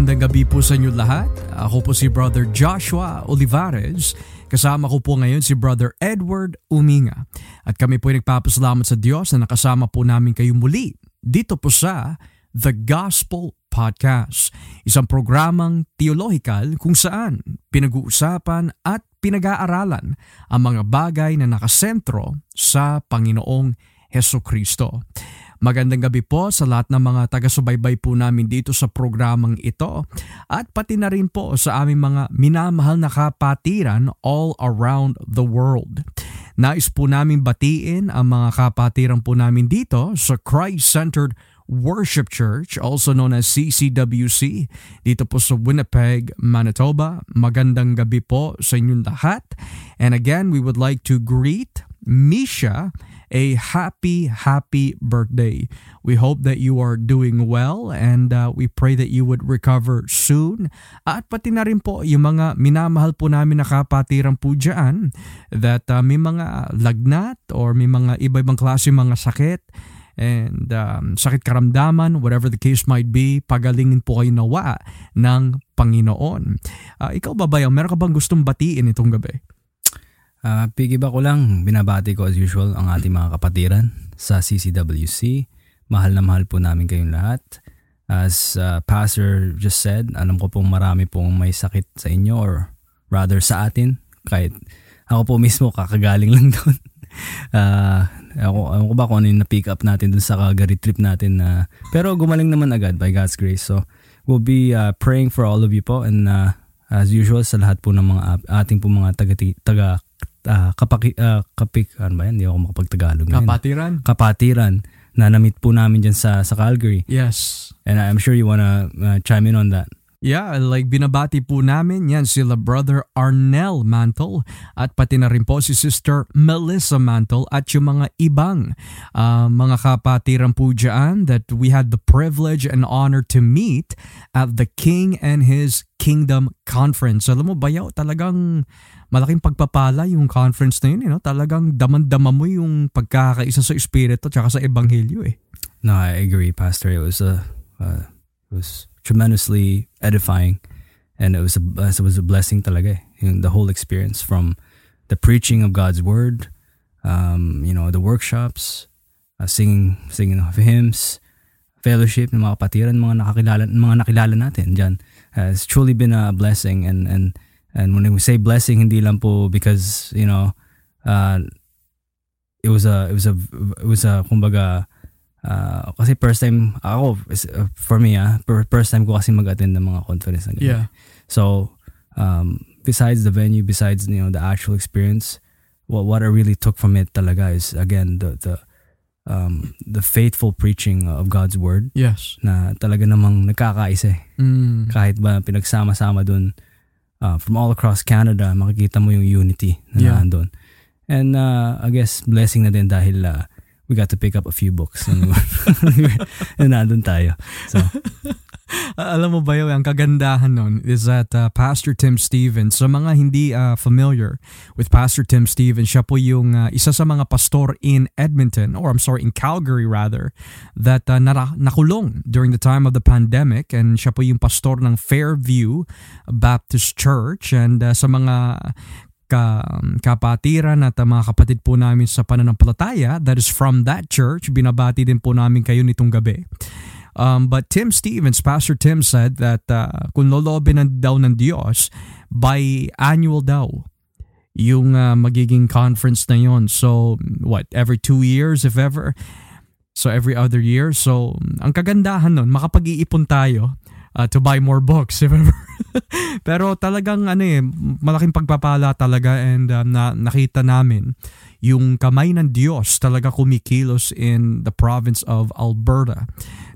Magandang gabi po sa inyo lahat. Ako po si Brother Joshua Olivares. Kasama ko po ngayon si Brother Edward Uminga. At kami po ay nagpapasalamat sa Diyos na nakasama po namin kayo muli dito po sa The Gospel Podcast. Isang programang theological kung saan pinag-uusapan at pinag-aaralan ang mga bagay na nakasentro sa Panginoong Heso Kristo. Magandang gabi po sa lahat ng mga taga-subaybay po namin dito sa programang ito at pati na rin po sa aming mga minamahal na kapatiran all around the world. Nais po namin batiin ang mga kapatiran po namin dito sa Christ-Centered Worship Church, also known as CCWC, dito po sa Winnipeg, Manitoba. Magandang gabi po sa inyong lahat. And again, we would like to greet Misha a happy, happy birthday. We hope that you are doing well and uh, we pray that you would recover soon. At pati na rin po yung mga minamahal po namin na kapatiran po dyan that uh, may mga lagnat or may mga iba-ibang klase mga sakit and um, sakit karamdaman, whatever the case might be, pagalingin po kayo nawa ng Panginoon. Uh, ikaw ba bayaw, meron ka bang gustong batiin itong gabi? Uh, piggyback ko lang, binabati ko as usual ang ating mga kapatiran sa CCWC. Mahal na mahal po namin kayong lahat. As uh, Pastor just said, alam ko pong marami pong may sakit sa inyo or rather sa atin. Kahit ako po mismo kakagaling lang doon. uh, ako, ako ko ba kung ano yung na-pick up natin doon sa Calgary trip natin. Uh, pero gumaling naman agad by God's grace. So we'll be uh, praying for all of you po and uh, as usual sa lahat po ng mga ating po mga taga, taga uh, kapaki, uh, kapik, ano ba yan? Hindi ako makapagtagalog. Kapatiran. Ngayon. Kapatiran na namit po namin dyan sa, sa Calgary. Yes. And I'm sure you wanna uh, chime in on that. Yeah, like binabati po namin yan sila brother Arnel Mantle at pati na rin po si sister Melissa Mantle at yung mga ibang uh, mga kapatiran po dyan that we had the privilege and honor to meet at the King and His Kingdom Conference. Alam mo, bayaw talagang malaking pagpapala yung conference na yun. You know? Talagang daman-dama mo yung pagkakaisa sa espiritu at sa ebanghelyo eh. No, I agree, Pastor. It was a, uh, it was tremendously edifying and it was a it was a blessing talaga eh. the whole experience from the preaching of God's word um, you know the workshops uh, singing singing of hymns fellowship ng mga kapatiran mga nakakilala mga nakilala natin diyan uh, it's truly been a blessing and and and when we say blessing hindi lang po because you know uh, it was a it was a it was a kumbaga Uh, kasi first time ako uh, for me ah first time ko kasi mag-attend ng mga conference na ganyan. Yeah. So um, besides the venue, besides you know the actual experience, what what I really took from it talaga is again the the um, the faithful preaching of God's word. Yes. Na talaga namang nagkakaisa eh. Mm. Kahit ba pinagsama-sama doon uh, from all across Canada, makikita mo yung unity na yeah. nandun. And uh, I guess blessing na din dahil uh, we got to pick up a few books. and nandun tayo. So, Alam mo ba yun, ang kagandahan nun is that uh, Pastor Tim Stevens, sa mga hindi uh, familiar with Pastor Tim Stevens, siya po yung uh, isa sa mga pastor in Edmonton, or I'm sorry, in Calgary rather, that uh, nara- nakulong during the time of the pandemic and siya po yung pastor ng Fairview Baptist Church and uh, sa mga ka, kapatiran at uh, mga kapatid po namin sa pananampalataya that is from that church. Binabati din po namin kayo nitong gabi. Um, but Tim Stevens, Pastor Tim said that uh, kung lolobin ng daw ng Diyos, by annual daw yung uh, magiging conference na yon. So, what, every two years if ever? So, every other year. So, ang kagandahan nun, makapag-iipon tayo uh, to buy more books if ever. Pero talagang ano eh, malaking pagpapala talaga and um, na, nakita namin yung kamay ng Diyos talaga kumikilos in the province of Alberta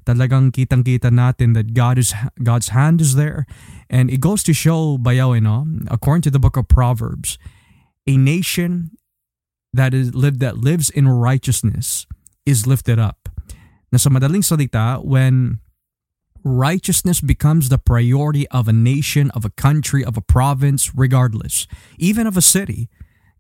talagang kitang-kita natin that God is God's hand is there. And it goes to show, bayaw, you know, according to the book of Proverbs, a nation that is lived that lives in righteousness is lifted up. Na sa madaling salita, when righteousness becomes the priority of a nation, of a country, of a province, regardless, even of a city,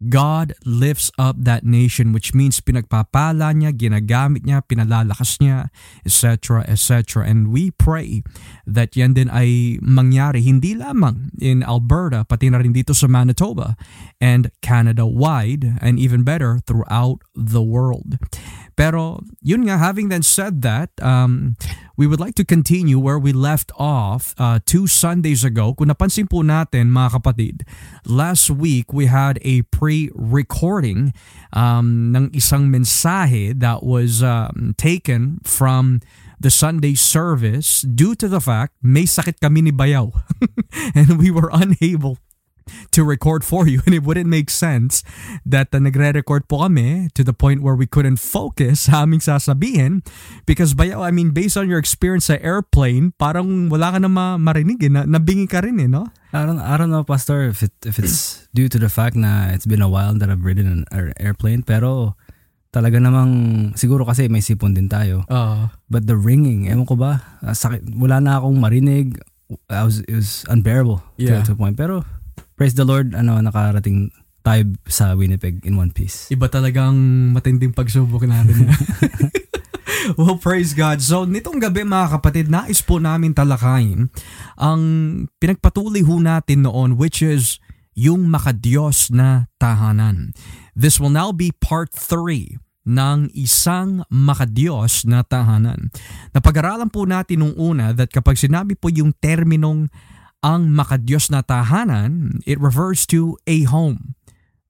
God lifts up that nation which means pinagpapala niya, ginagamit niya, pinalalakas niya, etc. etc. And we pray that yan din ay mangyari hindi lamang in Alberta pati na rin dito sa Manitoba and Canada-wide and even better throughout the world. Pero yun nga, having then said that, um, we would like to continue where we left off uh, two Sundays ago. Kung napansin po natin mga kapatid, last week we had a pre-recording um, ng isang mensahe that was um, taken from the Sunday service due to the fact may sakit kami ni Bayaw and we were unable to record for you and it wouldn't make sense that uh, nagre-record po kami to the point where we couldn't focus sa aming sasabihin because bayaw, I mean based on your experience sa airplane parang wala ka na ma- marinig eh, na, nabingi ka rin eh no? I don't, I don't know, Pastor, if it if it's due to the fact na it's been a while that I've ridden an airplane, pero talaga namang siguro kasi may sipon din tayo. Uh, But the ringing, ewan ko ba, ah, sakit, wala na akong marinig. I was, it was unbearable Yeah. to, to a point. Pero praise the Lord, ano, nakarating tayo sa Winnipeg in one piece. Iba talagang matinding pagsubok natin. well, praise God. So, nitong gabi mga kapatid, nais po namin talakayin ang pinagpatuloy ho natin noon which is yung makadiyos na tahanan. This will now be part 3 ng isang makadiyos na tahanan. Napag-aralan po natin nung una that kapag sinabi po yung terminong ang makadiyos na tahanan, it refers to a home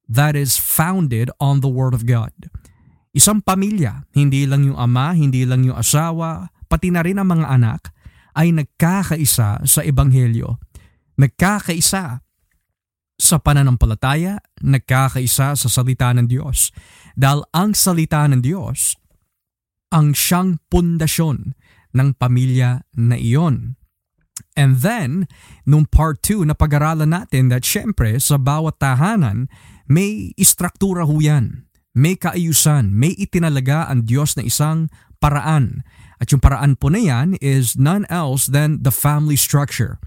that is founded on the Word of God. Isang pamilya, hindi lang yung ama, hindi lang yung asawa, pati na rin ang mga anak, ay nagkakaisa sa Ebanghelyo. Nagkakaisa sa pananampalataya, nagkakaisa sa salita ng Diyos. Dahil ang salita ng Diyos ang siyang pundasyon ng pamilya na iyon. And then, nung part 2 na pag-aralan natin that syempre sa bawat tahanan may istruktura ho yan. May kaayusan, may itinalaga ang Diyos na isang paraan. At yung paraan po na yan is none else than the family structure.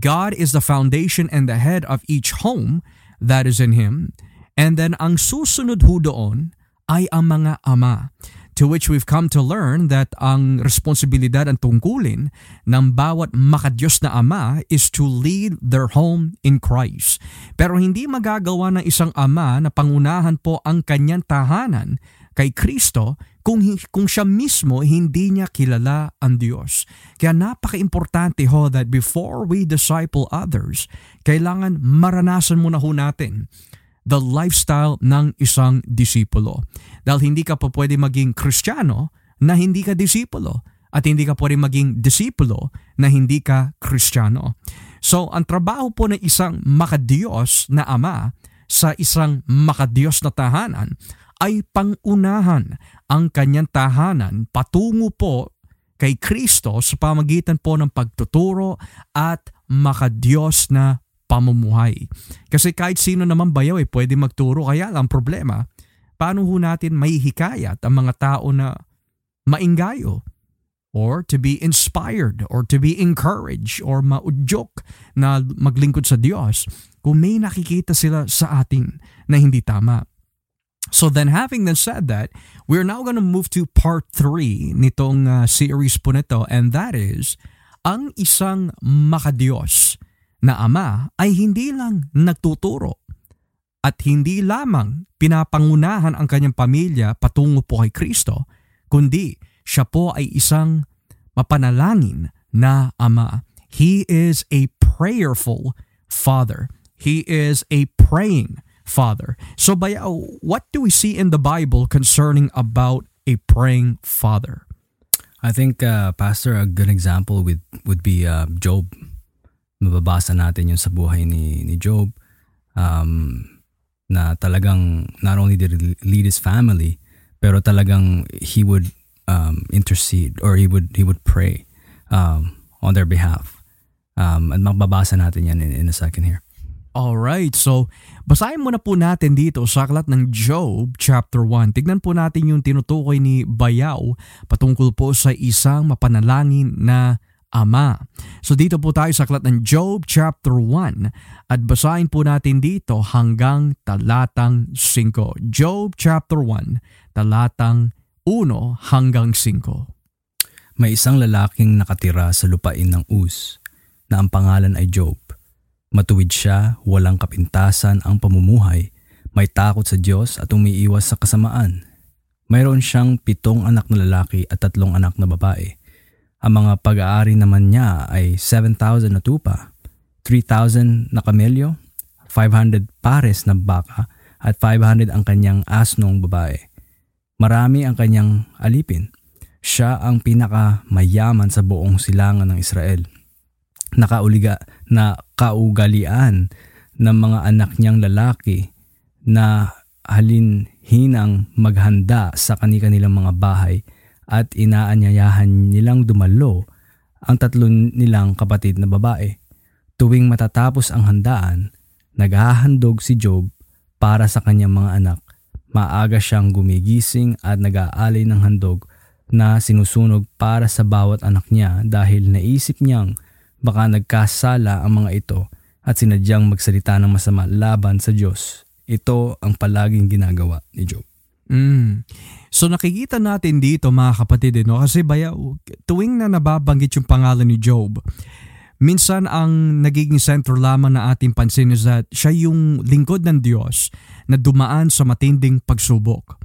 God is the foundation and the head of each home that is in Him. And then ang susunod ho doon ay ang mga ama to which we've come to learn that ang responsibilidad ang tungkulin ng bawat makadiyos na ama is to lead their home in Christ. Pero hindi magagawa ng isang ama na pangunahan po ang kanyang tahanan kay Kristo kung, kung siya mismo hindi niya kilala ang Diyos. Kaya napaka-importante ho that before we disciple others, kailangan maranasan muna ho natin the lifestyle ng isang disipulo. Dahil hindi ka pa pwede maging kristyano na hindi ka disipulo at hindi ka pwede maging disipulo na hindi ka kristyano. So, ang trabaho po ng isang makadiyos na ama sa isang makadiyos na tahanan ay pangunahan ang kanyang tahanan patungo po kay Kristo sa pamagitan po ng pagtuturo at makadiyos na pamumuhay. Kasi kahit sino naman bayaw eh, pwede magturo. Kaya lang problema, paano ho natin may hikayat ang mga tao na maingayo or to be inspired or to be encouraged or maudyok na maglingkod sa Diyos kung may nakikita sila sa atin na hindi tama. So then having then said that, we're now going to move to part 3 nitong uh, series po nito and that is ang isang makadiyos na ama ay hindi lang nagtuturo at hindi lamang pinapangunahan ang kanyang pamilya patungo po kay Kristo, kundi siya po ay isang mapanalangin na ama. He is a prayerful father. He is a praying father. So bayaw, what do we see in the Bible concerning about a praying father? I think, uh, Pastor, a good example would, would be uh, Job. Mababasa natin yung sa buhay ni, ni Job um, na talagang not only did he lead his family, pero talagang he would um, intercede or he would he would pray um, on their behalf. Um, at mababasa natin yan in, in a second here. Alright, so basahin muna po natin dito sa aklat ng Job chapter 1. Tignan po natin yung tinutukoy ni Bayaw patungkol po sa isang mapanalangin na Ama. So dito po tayo sa aklat ng Job chapter 1 at basahin po natin dito hanggang talatang 5. Job chapter 1, talatang 1 hanggang 5. May isang lalaking nakatira sa lupain ng Uz na ang pangalan ay Job. Matuwid siya, walang kapintasan ang pamumuhay, may takot sa Diyos at umiiwas sa kasamaan. Mayroon siyang pitong anak na lalaki at tatlong anak na babae. Ang mga pag-aari naman niya ay 7,000 na tupa, 3,000 na kamelyo, 500 pares na baka at 500 ang kanyang asnong babae. Marami ang kanyang alipin siya ang pinakamayaman sa buong silangan ng Israel. Nakauliga na kaugalian ng mga anak niyang lalaki na halinhinang maghanda sa kanilang mga bahay at inaanyayahan nilang dumalo ang tatlo nilang kapatid na babae. Tuwing matatapos ang handaan, naghahandog si Job para sa kanyang mga anak. Maaga siyang gumigising at nag-aalay ng handog na sinusunog para sa bawat anak niya dahil naisip niyang baka nagkasala ang mga ito at sinadyang magsalita ng masama laban sa Diyos. Ito ang palaging ginagawa ni Job. Mm. So nakikita natin dito mga kapatid, eh, no? kasi baya, tuwing na nababanggit yung pangalan ni Job, minsan ang nagiging sentro lamang na ating pansin is that siya yung lingkod ng Diyos na dumaan sa matinding pagsubok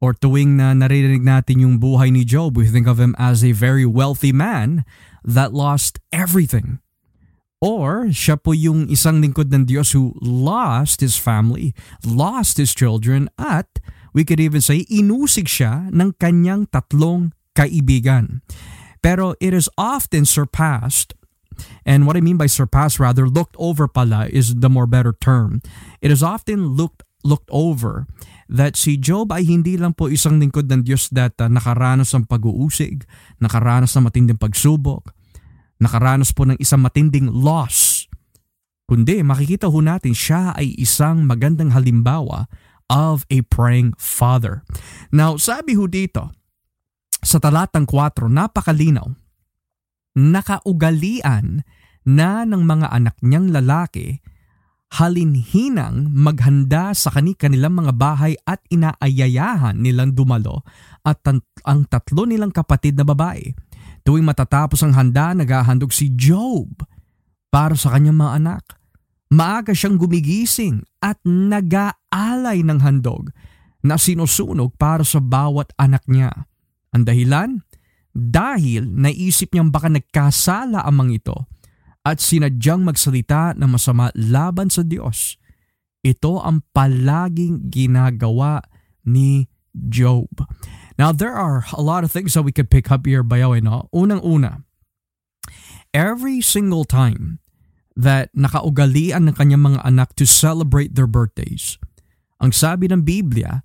or tuwing na naririnig natin yung buhay ni Job, we think of him as a very wealthy man that lost everything. Or siya po yung isang lingkod ng Diyos who lost his family, lost his children, at we could even say inusig siya ng kanyang tatlong kaibigan. Pero it is often surpassed And what I mean by surpassed rather looked over pala is the more better term. It is often looked looked over that si Job ay hindi lang po isang lingkod ng Diyos that uh, nakaranas ng pag-uusig, nakaranas ng matinding pagsubok, nakaranas po ng isang matinding loss. Kundi makikita ho natin siya ay isang magandang halimbawa of a praying father. Now, sabi ho dito, sa talatang 4, napakalinaw, nakaugalian na ng mga anak niyang lalaki halinhinang maghanda sa kanilang mga bahay at inaayayahan nilang dumalo at ang tatlo nilang kapatid na babae. Tuwing matatapos ang handa, naghahandog si Job para sa kanyang mga anak. Maaga siyang gumigising at nag-aalay ng handog na sinusunog para sa bawat anak niya. Ang dahilan? Dahil naisip niyang baka nagkasala ang mga ito at sinadyang magsalita ng masama laban sa Diyos. Ito ang palaging ginagawa ni Job. Now, there are a lot of things that we could pick up here, Bayaw, no? Unang-una, every single time that nakaugalian ng kanyang mga anak to celebrate their birthdays, ang sabi ng Biblia,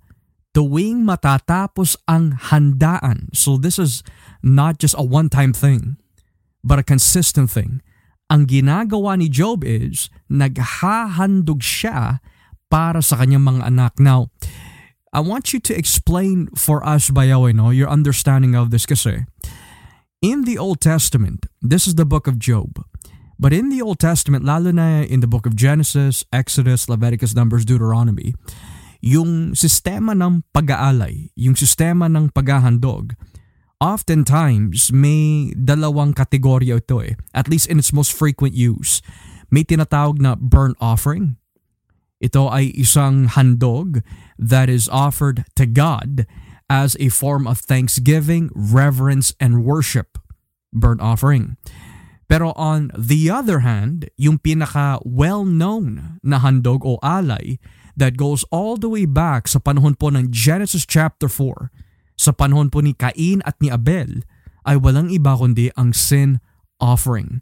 tuwing matatapos ang handaan. So this is not just a one-time thing, but a consistent thing ang ginagawa ni Job is naghahandog siya para sa kanyang mga anak. Now, I want you to explain for us, Bayaw, no, your understanding of this kasi in the Old Testament, this is the book of Job. But in the Old Testament, lalo na in the book of Genesis, Exodus, Leviticus, Numbers, Deuteronomy, yung sistema ng pag-aalay, yung sistema ng paghahandog, oftentimes may dalawang kategorya ito eh, at least in its most frequent use. May tinatawag na burnt offering. Ito ay isang handog that is offered to God as a form of thanksgiving, reverence, and worship. Burnt offering. Pero on the other hand, yung pinaka well-known na handog o alay that goes all the way back sa panahon po ng Genesis chapter 4 sa panahon po ni Cain at ni Abel ay walang iba kundi ang sin offering.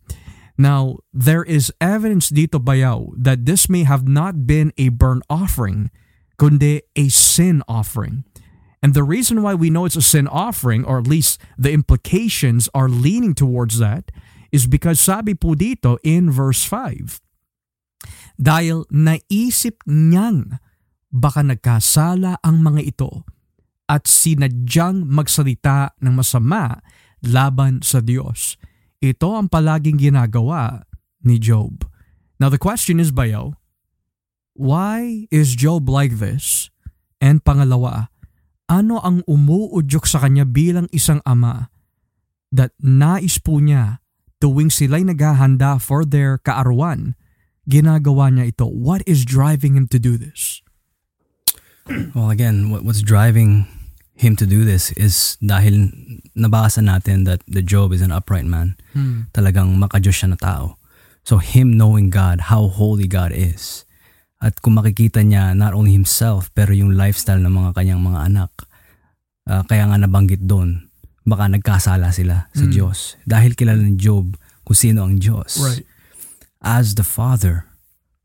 Now, there is evidence dito bayaw that this may have not been a burnt offering, kundi a sin offering. And the reason why we know it's a sin offering, or at least the implications are leaning towards that, is because sabi po dito in verse 5, dahil naisip niyang baka nagkasala ang mga ito at sinadyang magsalita ng masama laban sa Diyos. ito ang palaging ginagawa ni Job. Now the question is, Bayo, why is Job like this? And pangalawa, ano ang umuudyok sa kanya bilang isang ama that nais po niya tuwing sila'y naghahanda for their kaarawan, ginagawa niya ito. What is driving him to do this? Well, again, what, what's driving him to do this is dahil nabasa natin that the Job is an upright man. Hmm. Talagang makajos siya na tao. So him knowing God, how holy God is, at kung makikita niya not only himself, pero yung lifestyle ng mga kanyang mga anak, uh, kaya nga nabanggit doon, baka nagkasala sila sa Mm. Diyos. Dahil kilala ni Job kung sino ang Diyos. Right. As the father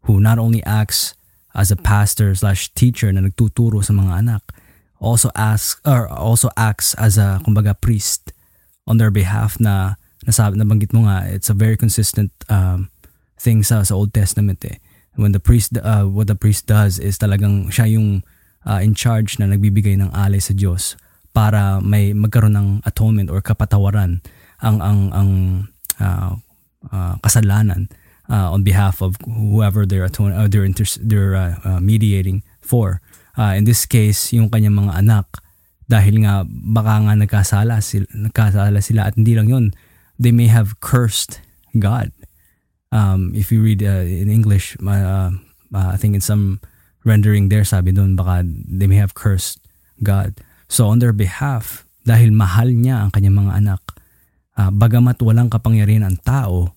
who not only acts as a pastor slash teacher na nagtuturo sa mga anak, also asks or also acts as a kumbaga priest on their behalf na nasabi nabanggit mo nga it's a very consistent um, thing sa sa Old Testament eh when the priest uh, what the priest does is talagang siya yung uh, in charge na nagbibigay ng alay sa Diyos para may magkaroon ng atonement or kapatawaran ang ang ang uh, uh, kasalanan uh, on behalf of whoever they're atone, uh, they're, inter- they're uh, uh, mediating for. Uh, in this case, yung kanyang mga anak dahil nga baka nga nagkasala sila, nagkasala sila at hindi lang yun, they may have cursed God. Um, if you read uh, in English, uh, uh, I think in some rendering there, sabi doon, baka they may have cursed God. So on their behalf, dahil mahal niya ang kanyang mga anak, uh, bagamat walang kapangyarihan ang tao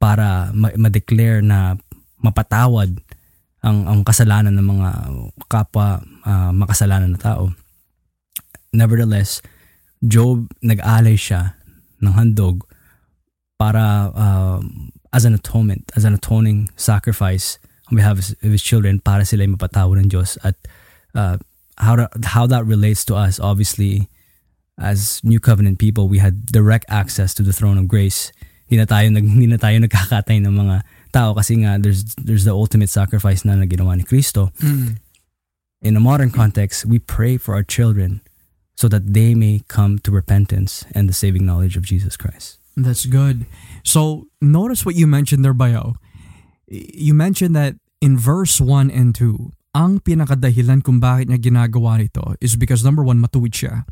para ma- ma-declare na mapatawad ang ang kasalanan ng mga kapwa uh, makasalanan na tao. Nevertheless, Job nag-alay siya ng handog para uh, as an atonement, as an atoning sacrifice on behalf of his children para sila ay mapatawad ng Diyos at uh, how that, how that relates to us obviously as new covenant people we had direct access to the throne of grace hindi na tayo nag hindi na tayo nagkakatay ng mga tao kasi nga there's there's the ultimate sacrifice na na ginawa ni Kristo Mm. in a modern context we pray for our children so that they may come to repentance and the saving knowledge of Jesus Christ That's good. So notice what you mentioned there, Bayo. You mentioned that in verse 1 and 2, ang pinakadahilan kung bakit niya ginagawa nito is because number one, matuwid siya.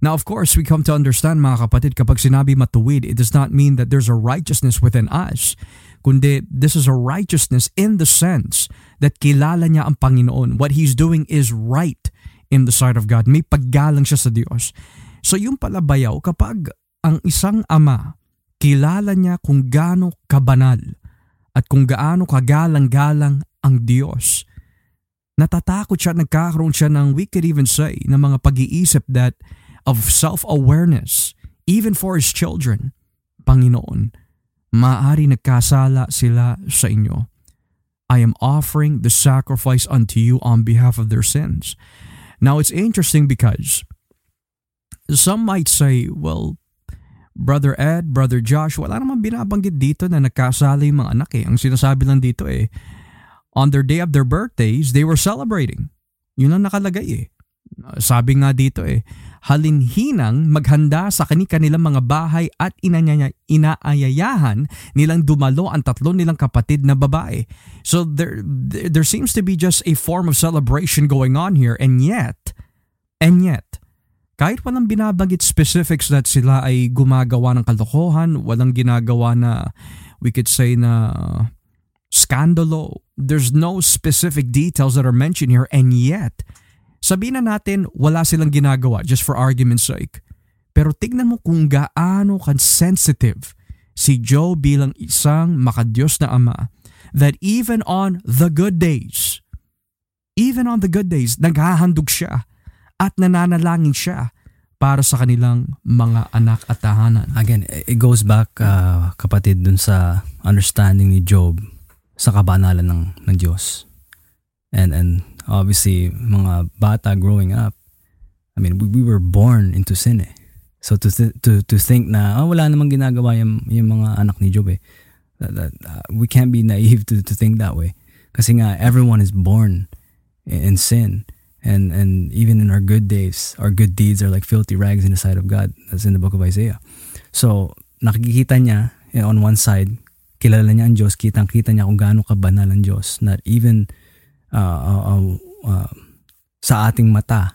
Now, of course, we come to understand mga kapatid, kapag sinabi matuwid, it does not mean that there's a righteousness within us. Kundi, this is a righteousness in the sense that kilala niya ang Panginoon. What He's doing is right in the sight of God. May paggalang siya sa Diyos. So yung pala bayaw, kapag ang isang ama, kilala niya kung gaano kabanal at kung gaano kagalang-galang ang Diyos. Natatakot siya, nagkakaroon siya ng, we could even say, ng mga pag-iisip that of self-awareness, even for his children. Panginoon, maaari nagkasala sila sa inyo. I am offering the sacrifice unto you on behalf of their sins. Now, it's interesting because some might say, well, Brother Ed, Brother Josh, wala naman binabanggit dito na nagkasala yung mga anak eh. Ang sinasabi lang dito eh, on their day of their birthdays, they were celebrating. Yun ang nakalagay eh. Sabi nga dito eh, halinhinang maghanda sa kani-kanilang mga bahay at inanyaya, inaayayahan nilang dumalo ang tatlo nilang kapatid na babae. So there, there seems to be just a form of celebration going on here and yet, and yet, kahit walang binabanggit specifics that sila ay gumagawa ng kalokohan, walang ginagawa na we could say na skandalo, there's no specific details that are mentioned here and yet, sabihin na natin wala silang ginagawa just for argument's sake. Pero tignan mo kung gaano ka-sensitive si Joe bilang isang makadiyos na ama that even on the good days, even on the good days, naghahandog siya at nananalangin siya para sa kanilang mga anak at tahanan. Again, it goes back, uh, kapatid, dun sa understanding ni Job sa kabanalan ng, ng Diyos. And, and obviously, mga bata growing up, I mean, we, we were born into sin eh. So to th- to to think na oh, wala namang ginagawa yung, yung mga anak ni Job eh. That, that, uh, we can't be naive to to think that way. Kasi nga everyone is born in, in sin. And and even in our good days, our good deeds are like filthy rags in the sight of God. That's in the book of Isaiah. So nakikita niya eh, on one side, kilala niya ang Diyos, kitang-kita niya kung gaano kabanal ang Diyos. Not even uh, uh, uh, uh, sa ating mata,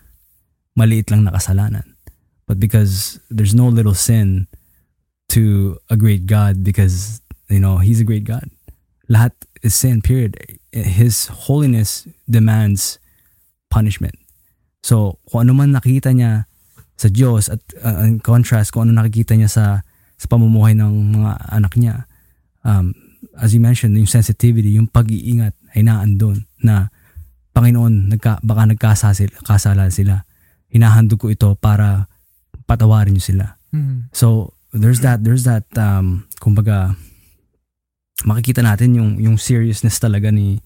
maliit lang na kasalanan. But because there's no little sin to a great God because, you know, He's a great God. Lahat is sin, period. His holiness demands punishment. So, kung ano man nakita niya sa Diyos at uh, in contrast kung ano nakikita niya sa sa pamumuhay ng mga anak niya, um, as you mentioned, yung sensitivity, yung pag-iingat ay naandun na Panginoon, nagka, baka nagkasala sila. Hinahandog ko ito para patawarin niyo sila. Mm. So, there's that, there's that, um, kumbaga, makikita natin yung, yung seriousness talaga ni,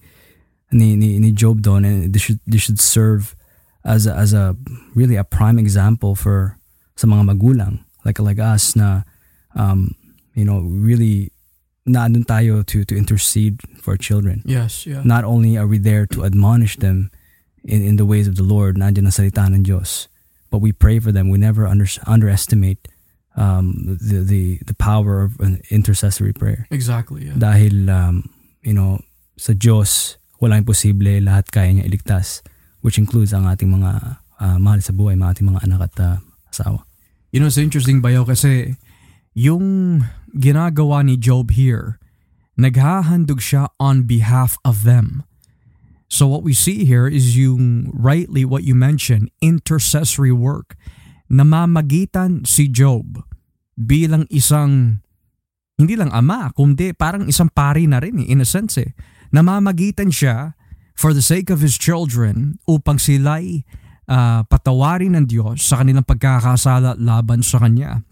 ni, ni, ni Job doon and this should, this should serve as a, as a, really a prime example for sa mga magulang like like us na um, you know, really naandun tayo to to intercede for children. Yes, yeah. Not only are we there to admonish them in, in the ways of the Lord, nandiyan ang salita ng Diyos, but we pray for them. We never under, underestimate um, the, the the power of an intercessory prayer. Exactly, yeah. Dahil um, you know, sa Diyos walang imposible, lahat kaya niya iligtas, which includes ang ating mga uh, mahal sa buhay, mga ating mga anak at uh, asawa. You know, it's interesting bayo kasi yung ginagawa ni Job here, naghahandog siya on behalf of them. So what we see here is yung rightly what you mentioned, intercessory work. Namamagitan si Job bilang isang hindi lang ama, kundi parang isang pari na rin in a sense eh. Namamagitan siya for the sake of his children upang sila'y uh, patawarin ng Diyos sa kanilang pagkakasala laban sa Kanya.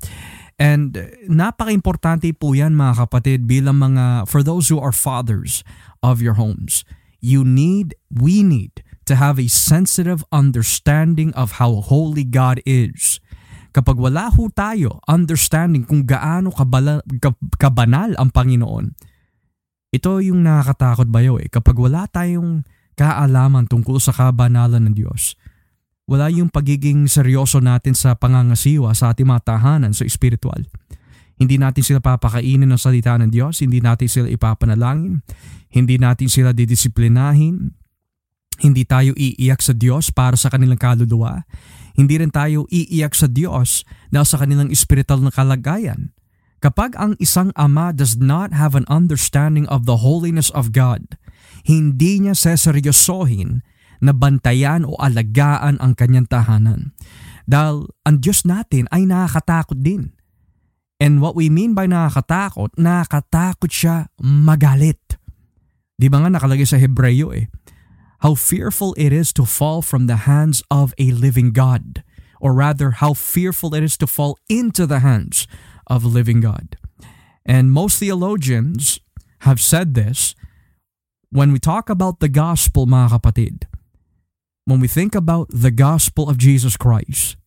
And napaka-importante po yan mga kapatid bilang mga, for those who are fathers of your homes, you need, we need to have a sensitive understanding of how holy God is. Kapag wala ho tayo understanding kung gaano kabala, kabanal ang Panginoon, ito yung nakakatakot bayo eh. Kapag wala tayong kaalaman tungkol sa kabanalan ng Diyos, wala yung pagiging seryoso natin sa pangangasiwa sa ating mga tahanan sa espiritual. Hindi natin sila papakainin ng salita ng Diyos, hindi natin sila ipapanalangin, hindi natin sila didisiplinahin, hindi tayo iiyak sa Diyos para sa kanilang kaluluwa, hindi rin tayo iiyak sa Diyos dahil sa kanilang spiritual na kalagayan. Kapag ang isang ama does not have an understanding of the holiness of God, hindi niya seseryosohin na bantayan o alagaan ang kanyang tahanan. Dahil ang Diyos natin ay nakakatakot din. And what we mean by nakakatakot, nakakatakot siya magalit. Di ba nga nakalagay sa Hebreyo eh, how fearful it is to fall from the hands of a living God, or rather, how fearful it is to fall into the hands of a living God. And most theologians have said this when we talk about the gospel, mga kapatid. When we think about the gospel of Jesus Christ,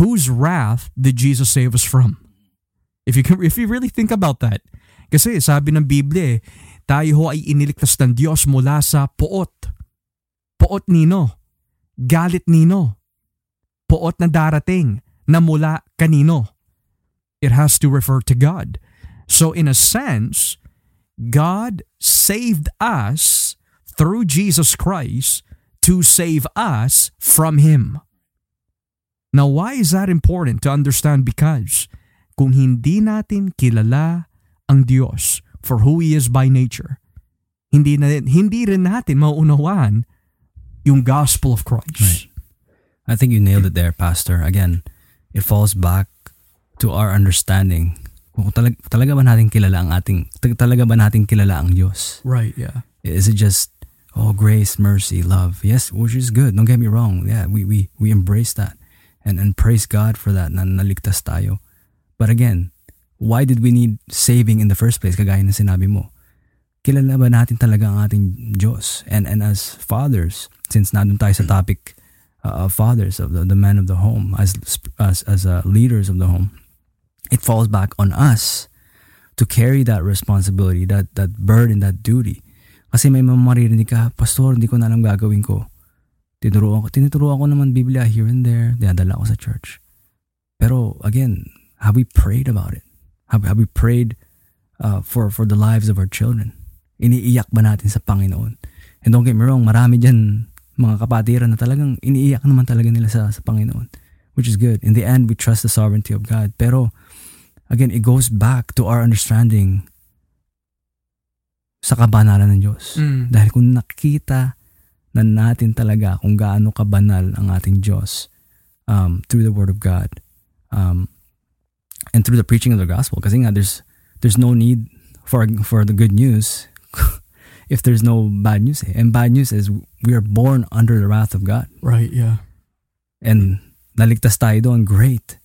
whose wrath did Jesus save us from? If you can, if you really think about that, kasi sabi ng Biblia eh, tayo ho ay iniligtas ng Diyos mula sa poot. Poot nino. Galit nino. Poot na darating na mula kanino. It has to refer to God. So in a sense, God saved us through Jesus Christ to save us from Him. Now why is that important to understand? Because kung hindi natin kilala ang Diyos, for who He is by nature, hindi, na, hindi rin natin mauunawaan yung gospel of Christ. Right. I think you nailed it there, Pastor. Again, it falls back to our understanding. Kung talag, talaga ba natin kilala ang ating, talaga ba natin kilala ang Diyos? Right, yeah. Is it just, oh, grace, mercy, love? Yes, which is good. Don't get me wrong. Yeah, we, we, we embrace that. And, and praise God for that na naligtas tayo. But again, why did we need saving in the first place? Kagaya na sinabi mo. Kilala ba natin talaga ang ating Diyos? And, and as fathers, since nandun tayo sa topic uh, of fathers, of the, the men of the home, as, as, as uh, leaders of the home, it falls back on us to carry that responsibility, that, that burden, that duty. Kasi may maririnig ka, Pastor, hindi ko na alam gagawin ko. Tinuruan ko, tinuturuan ko naman Biblia here and there, dinadala ko sa church. Pero again, have we prayed about it? Have, have we prayed uh, for, for the lives of our children? Iniiyak ba natin sa Panginoon? And don't get me wrong, marami dyan mga kapatiran na talagang iniiyak naman talaga nila sa, sa Panginoon. Which is good. In the end, we trust the sovereignty of God. Pero, again, it goes back to our understanding sa kabanalan ng Diyos. Mm. Dahil kung nakita na natin talaga kung gaano kabanal ang ating Diyos um, through the Word of God um, and through the preaching of the gospel. Kasi nga, there's, there's no need for, for the good news if there's no bad news. Eh. And bad news is we are born under the wrath of God. Right, yeah. And naligtas tayo doon, great.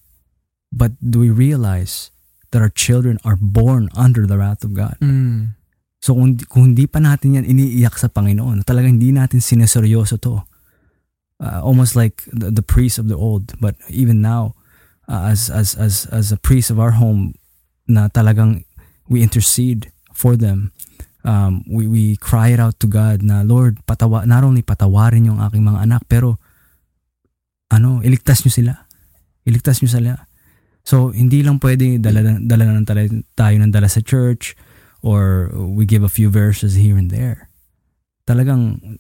But do we realize that our children are born under the wrath of God? Mm. So kung, kung hindi pa natin yan iniiyak sa Panginoon, talagang hindi natin sineseryoso to. Uh, almost like the, the priest of the old. But even now, uh, as, as, as, as a priest of our home, na talagang we intercede for them. Um, we, we cry it out to God na, Lord, patawa, not only patawarin yung aking mga anak, pero ano, iligtas nyo sila. Iligtas nyo sila. So, hindi lang pwede dala, dala na tayo ng dala sa church or we give a few verses here and there. Talagang,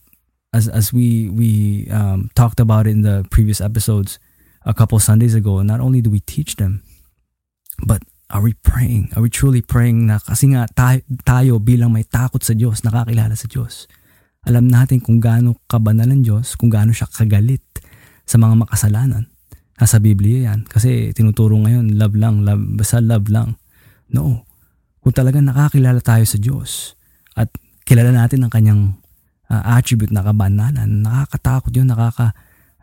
as, as we, we um, talked about it in the previous episodes a couple Sundays ago, not only do we teach them, but are we praying? Are we truly praying na kasi nga tayo, tayo bilang may takot sa Diyos, nakakilala sa Diyos. Alam natin kung gaano kabanal ang Diyos, kung gaano siya kagalit sa mga makasalanan. Nasa Biblia yan. Kasi tinuturo ngayon, love lang, love, basta love lang. No. Kung talagang nakakilala tayo sa Diyos at kilala natin ang kanyang uh, attribute na kabanalan, nakakatakot yun, nakaka,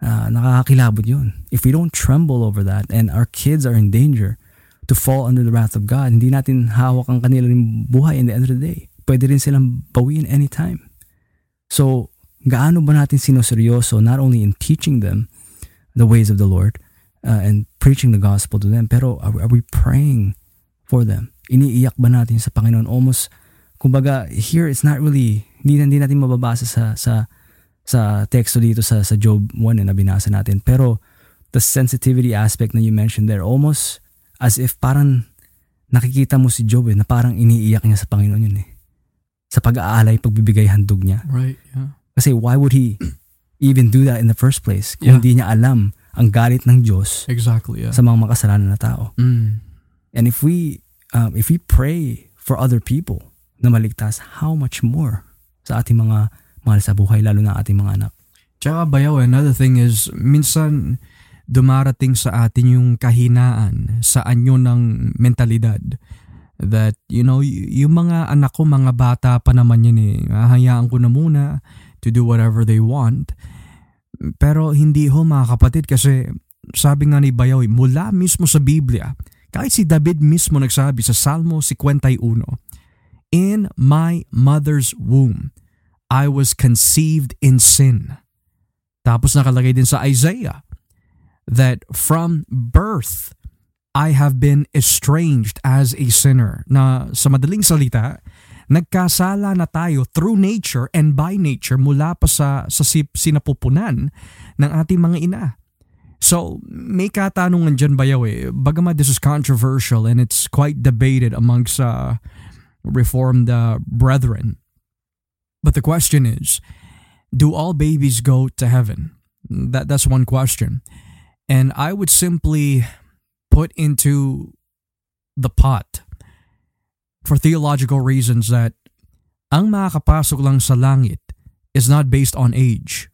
uh, nakakakilabot yun. If we don't tremble over that and our kids are in danger to fall under the wrath of God, hindi natin hawak ang kanilang buhay in the end of the day. Pwede rin silang bawiin anytime. So, gaano ba natin sinuseryoso not only in teaching them the ways of the Lord uh, and preaching the gospel to them, pero are, are we praying for them? Iniiyak ba natin sa Panginoon? Almost, kumbaga, here it's not really, hindi, hindi natin mababasa sa, sa, sa teksto dito sa, sa Job 1 na binasa natin. Pero, the sensitivity aspect na you mentioned there, almost as if parang nakikita mo si Job eh, na parang iniiyak niya sa Panginoon yun eh. Sa pag-aalay, pagbibigay handog niya. Right, yeah. Kasi why would he even do that in the first place kung Yeah. hindi niya alam ang galit ng Diyos Exactly, yeah. sa mga makasalanan na tao. Mm. And if we um, if we pray for other people na maligtas, how much more sa ating mga mahal sa buhay, lalo na ating mga anak. Tsaka bayaw, another thing is, minsan dumarating sa atin yung kahinaan sa anyo ng mentalidad. That, you know, yung mga anak ko, mga bata pa naman yan eh. Hahayaan ko na muna to do whatever they want. Pero hindi ho mga kapatid kasi sabi nga ni Bayaw, eh, mula mismo sa Biblia, kahit si David mismo nagsabi sa Salmo 51, In my mother's womb, I was conceived in sin. Tapos nakalagay din sa Isaiah that from birth I have been estranged as a sinner. Na sa madaling salita, nagkasala na tayo through nature and by nature mula pa sa, sa sinapupunan ng ating mga ina. So, may katanungan dyan bayaw eh. Bagamat this is controversial and it's quite debated amongst uh, Reformed uh, brethren. But the question is, do all babies go to heaven? That that's one question. And I would simply put into the pot for theological reasons that ang makakapasok lang sa langit is not based on age.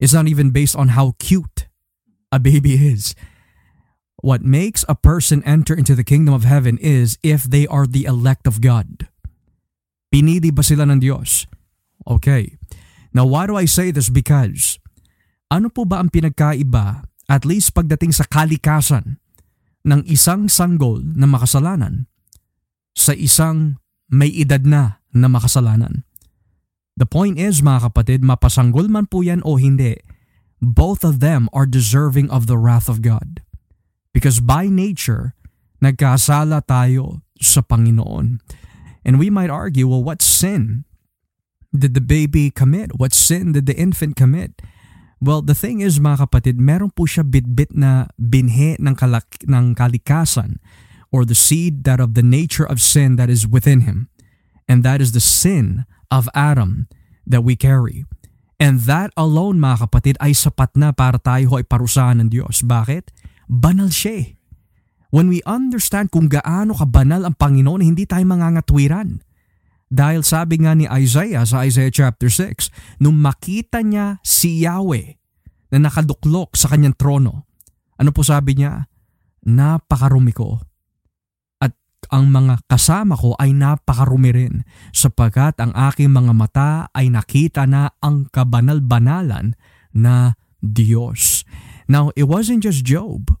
It's not even based on how cute a baby is. What makes a person enter into the kingdom of heaven is if they are the elect of God. Pinili ba sila ng Diyos? Okay. Now why do I say this? Because ano po ba ang pinagkaiba at least pagdating sa kalikasan ng isang sanggol na makasalanan sa isang may edad na na makasalanan? The point is mga kapatid, mapasanggol man po yan o hindi, both of them are deserving of the wrath of God. Because by nature, nagkasala tayo sa Panginoon. And we might argue, well, what sin did the baby commit? What sin did the infant commit? Well, the thing is mga kapatid, meron po siya bitbit na binhe ng, kalak- ng kalikasan or the seed that of the nature of sin that is within him. And that is the sin of Adam that we carry. And that alone mga kapatid ay sapat na para tayo ay parusahan ng Diyos. Bakit? Banal siya eh. When we understand kung gaano kabanal ang Panginoon, hindi tayo mangangatwiran. Dahil sabi nga ni Isaiah sa Isaiah chapter 6, nung makita niya si Yahweh na nakaduklok sa kanyang trono, ano po sabi niya? Napakarumi ko. Ang mga kasama ko ay napakarumi rin sapagkat ang aking mga mata ay nakita na ang kabanal-banalan na Diyos. Now, it wasn't just Job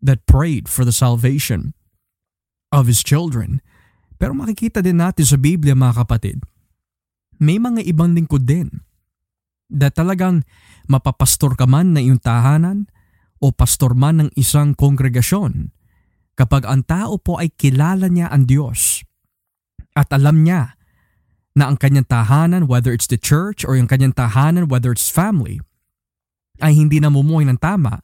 that prayed for the salvation of his children. Pero makikita din natin sa Biblia mga kapatid, may mga ibang lingkod din na talagang mapapastor ka man na iyong tahanan o pastor man ng isang kongregasyon kapag ang tao po ay kilala niya ang Diyos at alam niya na ang kanyang tahanan, whether it's the church or yung kanyang tahanan, whether it's family, ay hindi namumuhay ng tama,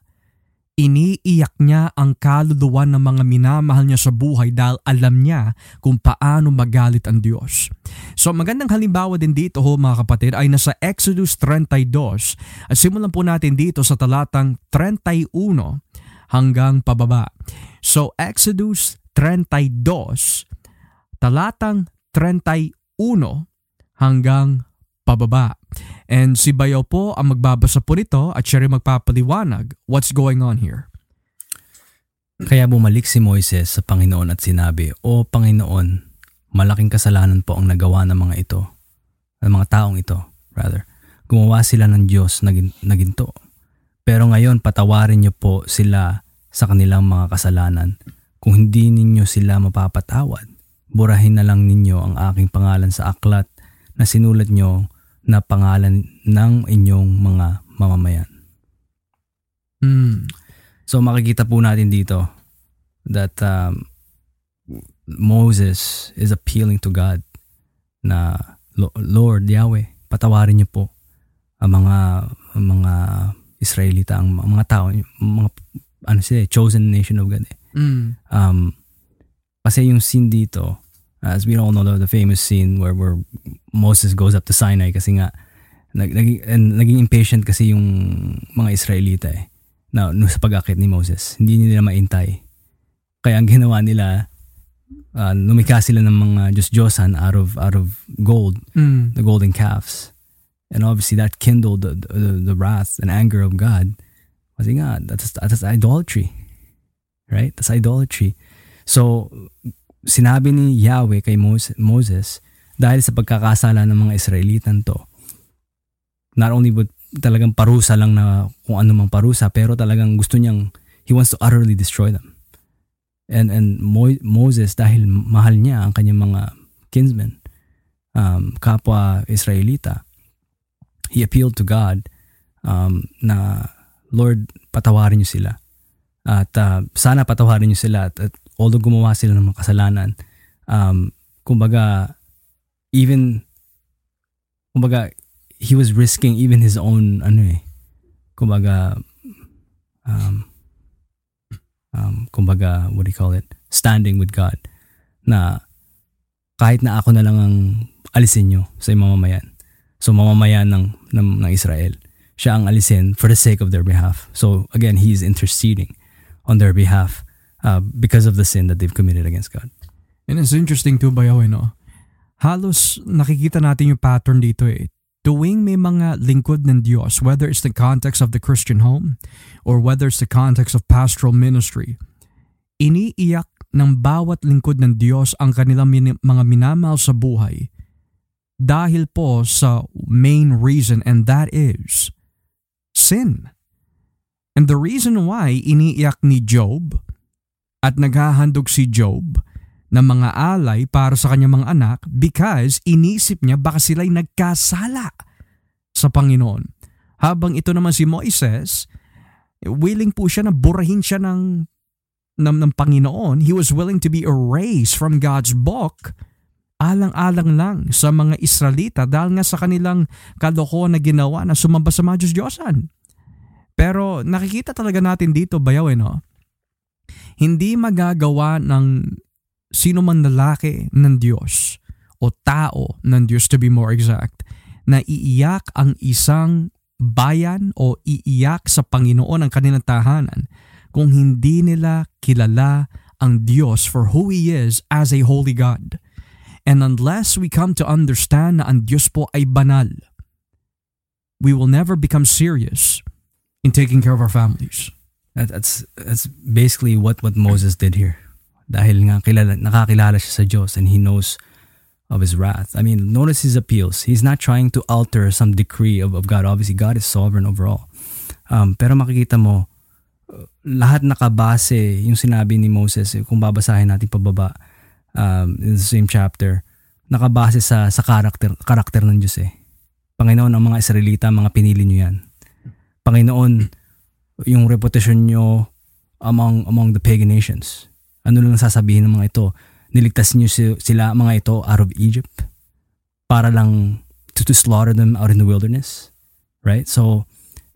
iniiyak niya ang kaluluwa ng mga minamahal niya sa buhay dahil alam niya kung paano magalit ang Diyos. So magandang halimbawa din dito ho mga kapatid ay nasa Exodus 32 at simulan po natin dito sa talatang 31 hanggang pababa. So Exodus 32 talatang 31 hanggang pababa. And si Bayaw po ang magbabasa po nito at siya rin magpapaliwanag what's going on here. Kaya bumalik si Moises sa Panginoon at sinabi, O Panginoon, malaking kasalanan po ang nagawa ng mga ito, ng mga taong ito, rather. Gumawa sila ng Diyos na, na ginto. Pero ngayon patawarin niyo po sila sa kanilang mga kasalanan. Kung hindi ninyo sila mapapatawad, burahin na lang ninyo ang aking pangalan sa aklat na sinulat niyo na pangalan ng inyong mga mamamayan. Mm. So makikita po natin dito that um, Moses is appealing to God na Lord Yahweh, patawarin niyo po ang mga ang mga Israelita, ang mga tao, mga ano sila, chosen nation of God. Eh. Mm. Um, kasi yung scene dito, as we all know the, famous scene where where Moses goes up to Sinai kasi nga nag, naging, naging impatient kasi yung mga Israelita eh na no, sa pag-akit ni Moses. Hindi nila maintay. Kaya ang ginawa nila uh, lumikha sila ng mga Diyos-Diyosan out of out of gold, mm. the golden calves. And obviously that kindled the, the, the wrath and anger of God. Kasi nga, that's, that's idolatry. Right? That's idolatry. So, sinabi ni Yahweh kay Moses, dahil sa pagkakasala ng mga Israelitan to, not only would talagang parusa lang na kung ano mang parusa, pero talagang gusto niyang, he wants to utterly destroy them. And, and Mo- Moses, dahil mahal niya ang kanyang mga kinsmen, um, kapwa Israelita, he appealed to God um, na, Lord, patawarin niyo sila. At uh, sana patawarin niyo sila at, at although gumawa sila ng mga kasalanan, um, kumbaga, even, kumbaga, he was risking even his own, ano eh, kumbaga, um, um, kumbaga, what do you call it, standing with God, na kahit na ako na lang ang alisin nyo sa mamamayan. So, mamamayan ng, ng, ng Israel. Siya ang alisin for the sake of their behalf. So, again, he is interceding on their behalf uh, because of the sin that they've committed against God. And it's interesting too, Bayaw, no? Halos nakikita natin yung pattern dito eh. Tuwing may mga lingkod ng Diyos, whether it's the context of the Christian home or whether it's the context of pastoral ministry, iniiyak ng bawat lingkod ng Diyos ang kanilang min- mga minamahal sa buhay dahil po sa main reason and that is sin. And the reason why iniiyak ni Job at naghahandog si Job ng mga alay para sa kanyang mga anak because inisip niya baka sila'y nagkasala sa Panginoon. Habang ito naman si Moises, willing po siya na burahin siya ng, ng, ng Panginoon. He was willing to be erased from God's book alang-alang lang sa mga Israelita dahil nga sa kanilang kalokohan na ginawa na sumamba sa mga Diyos-Diyosan. Pero nakikita talaga natin dito, bayaw eh, no? Hindi magagawa ng sino man lalaki ng Diyos o tao ng Diyos to be more exact na iiyak ang isang bayan o iiyak sa Panginoon ang kanilang tahanan kung hindi nila kilala ang Diyos for who He is as a holy God. And unless we come to understand na ang Diyos po ay banal, we will never become serious in taking care of our families. That, that's that's basically what what Moses did here. Dahil nga kilala, nakakilala siya sa Diyos and he knows of his wrath. I mean, notice his appeals. He's not trying to alter some decree of, of God. Obviously, God is sovereign overall. Um, pero makikita mo, lahat nakabase yung sinabi ni Moses, kung babasahin natin pababa um, in the same chapter, nakabase sa sa karakter, karakter ng Diyos eh. Panginoon, ang mga Israelita, mga pinili nyo yan. Panginoon, yung reputation nyo among among the pagan nations. Ano lang sasabihin ng mga ito? Niligtas niyo sila mga ito out of Egypt para lang to, to slaughter them out in the wilderness. Right? So,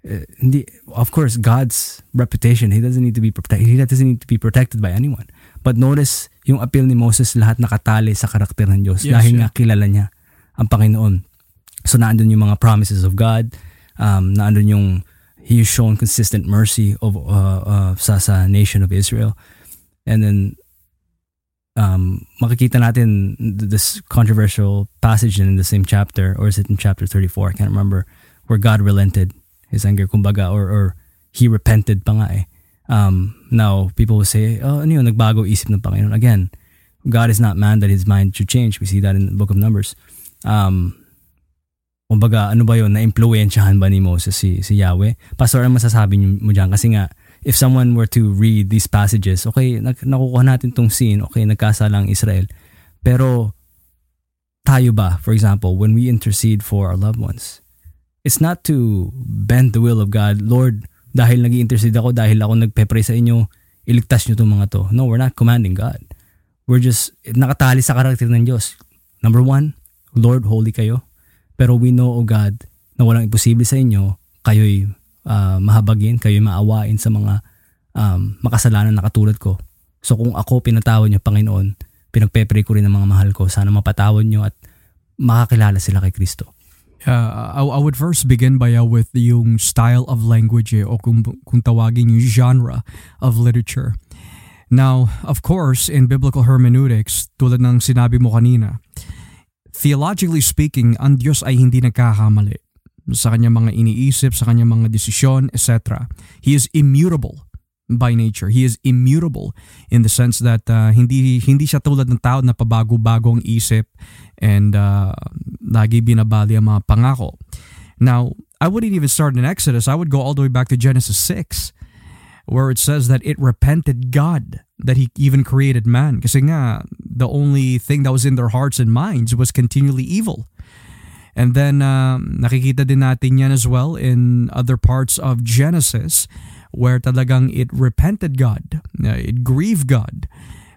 uh, hindi, of course, God's reputation, He doesn't need to be protected. He doesn't need to be protected by anyone. But notice, yung appeal ni Moses, lahat nakatali sa karakter ng Diyos yes, dahil yeah. nga kilala niya ang Panginoon. So, naandun yung mga promises of God, um, naandun yung He has shown consistent mercy of uh, uh, sa, sa nation of Israel. And then, um, makikita natin this controversial passage in the same chapter, or is it in chapter 34? I can't remember, where God relented his anger, kumbaga, or, or he repented pa nga eh. Um, now, people will say, oh, ano yun, nagbago isip ng Panginoon. Again, God is not man that his mind should change. We see that in the book of Numbers. Um, kumbaga, ano ba yun, na-impluensyahan ba ni Moses si, si Yahweh? Pastor, ano masasabi mo dyan? Kasi nga, if someone were to read these passages, okay, nakukuha natin tong scene, okay, nagkasala ang Israel. Pero, tayo ba, for example, when we intercede for our loved ones, it's not to bend the will of God, Lord, dahil nag intercede ako, dahil ako nagpe-pray sa inyo, iligtas nyo itong mga to. No, we're not commanding God. We're just nakatali sa karakter ng Diyos. Number one, Lord, holy kayo. Pero we know, O oh God, na walang imposible sa inyo, kayo'y uh, mahabagin, kayo'y maawain sa mga um, makasalanan na katulad ko. So kung ako pinatawad niyo, Panginoon, pinagpepray ko rin ang mga mahal ko. Sana mapatawad niyo at makakilala sila kay Kristo. Uh, I, I would first begin by uh, with yung style of language eh, o kung, kung tawagin yung genre of literature. Now, of course, in biblical hermeneutics, tulad ng sinabi mo kanina, theologically speaking, ang Diyos ay hindi nagkakamali sa kanyang mga iniisip, sa kanyang mga desisyon, etc. He is immutable by nature. He is immutable in the sense that uh, hindi hindi siya tulad ng tao na pabago-bago ang isip and uh, lagi binabali ang mga pangako. Now, I wouldn't even start in Exodus. I would go all the way back to Genesis 6 where it says that it repented God that he even created man. Kasi nga, the only thing that was in their hearts and minds was continually evil. And then um, nakikita din natin yan as well in other parts of Genesis where talagang it repented God, it grieved God.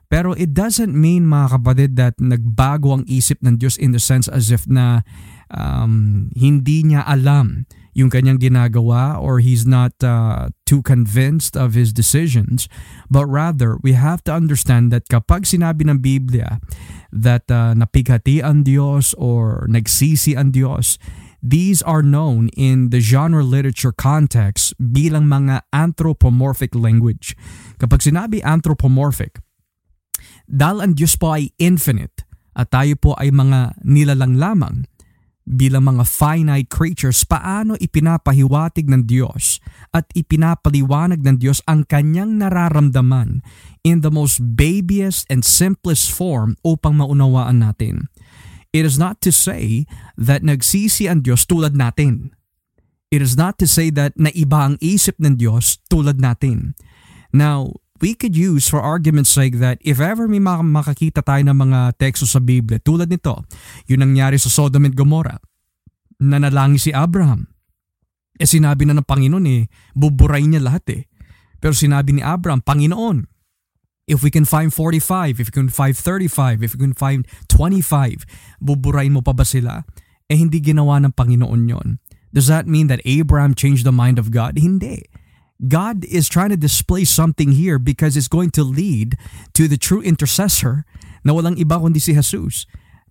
Pero it doesn't mean mga kapatid that nagbago ang isip ng Diyos in the sense as if na um, hindi niya alam yung kanyang ginagawa or he's not uh, too convinced of his decisions. But rather, we have to understand that kapag sinabi ng Biblia that uh, napighati ang Diyos or nagsisi ang Diyos, these are known in the genre literature context bilang mga anthropomorphic language. Kapag sinabi anthropomorphic, dahil ang Diyos po ay infinite at tayo po ay mga nilalang lamang, bilang mga finite creatures, paano ipinapahiwatig ng Diyos at ipinapaliwanag ng Diyos ang kanyang nararamdaman in the most babyest and simplest form upang maunawaan natin. It is not to say that nagsisi ang Diyos tulad natin. It is not to say that naiba ang isip ng Diyos tulad natin. Now, we could use for argument's sake that if ever may makakita tayo ng mga teksto sa Biblia tulad nito, yun nangyari sa Sodom and Gomorrah, nanalangin si Abraham. Eh sinabi na ng Panginoon eh, buburay niya lahat eh. Pero sinabi ni Abraham, Panginoon, if we can find 45, if we can find 35, if we can find 25, buburay mo pa ba sila? Eh hindi ginawa ng Panginoon yon. Does that mean that Abraham changed the mind of God? Hindi. God is trying to display something here because it's going to lead to the true intercessor na walang iba kundi si Jesus.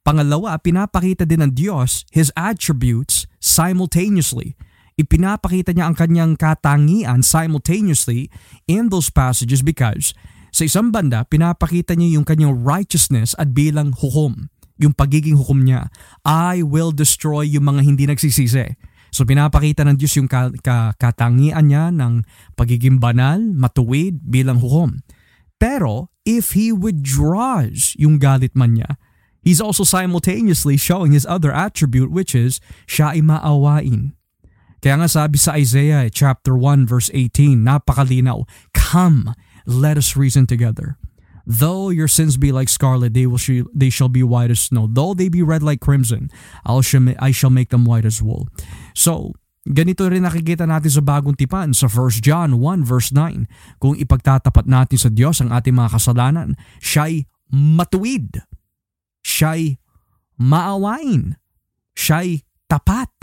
Pangalawa, pinapakita din ng Diyos His attributes simultaneously. Ipinapakita niya ang kanyang katangian simultaneously in those passages because sa isang banda, pinapakita niya yung kanyang righteousness at bilang hukom, yung pagiging hukom niya. I will destroy yung mga hindi nagsisisi. So pinapakita ng Diyos yung ka- ka- katangian niya ng pagiging banal, matuwid bilang hukom. Pero if He withdraws yung galit man niya, He's also simultaneously showing His other attribute which is siya ay maawain. Kaya nga sabi sa Isaiah chapter 1 verse 18, napakalinaw, Come, let us reason together. Though your sins be like scarlet, they will sh- they shall be white as snow. Though they be red like crimson, I'll sh- I shall make them white as wool. So, ganito rin nakikita natin sa bagong tipan sa 1 John 1 verse 9. Kung ipagtatapat natin sa Diyos ang ating mga kasalanan, siya'y matuwid. Siya'y maawain. Siya'y tapat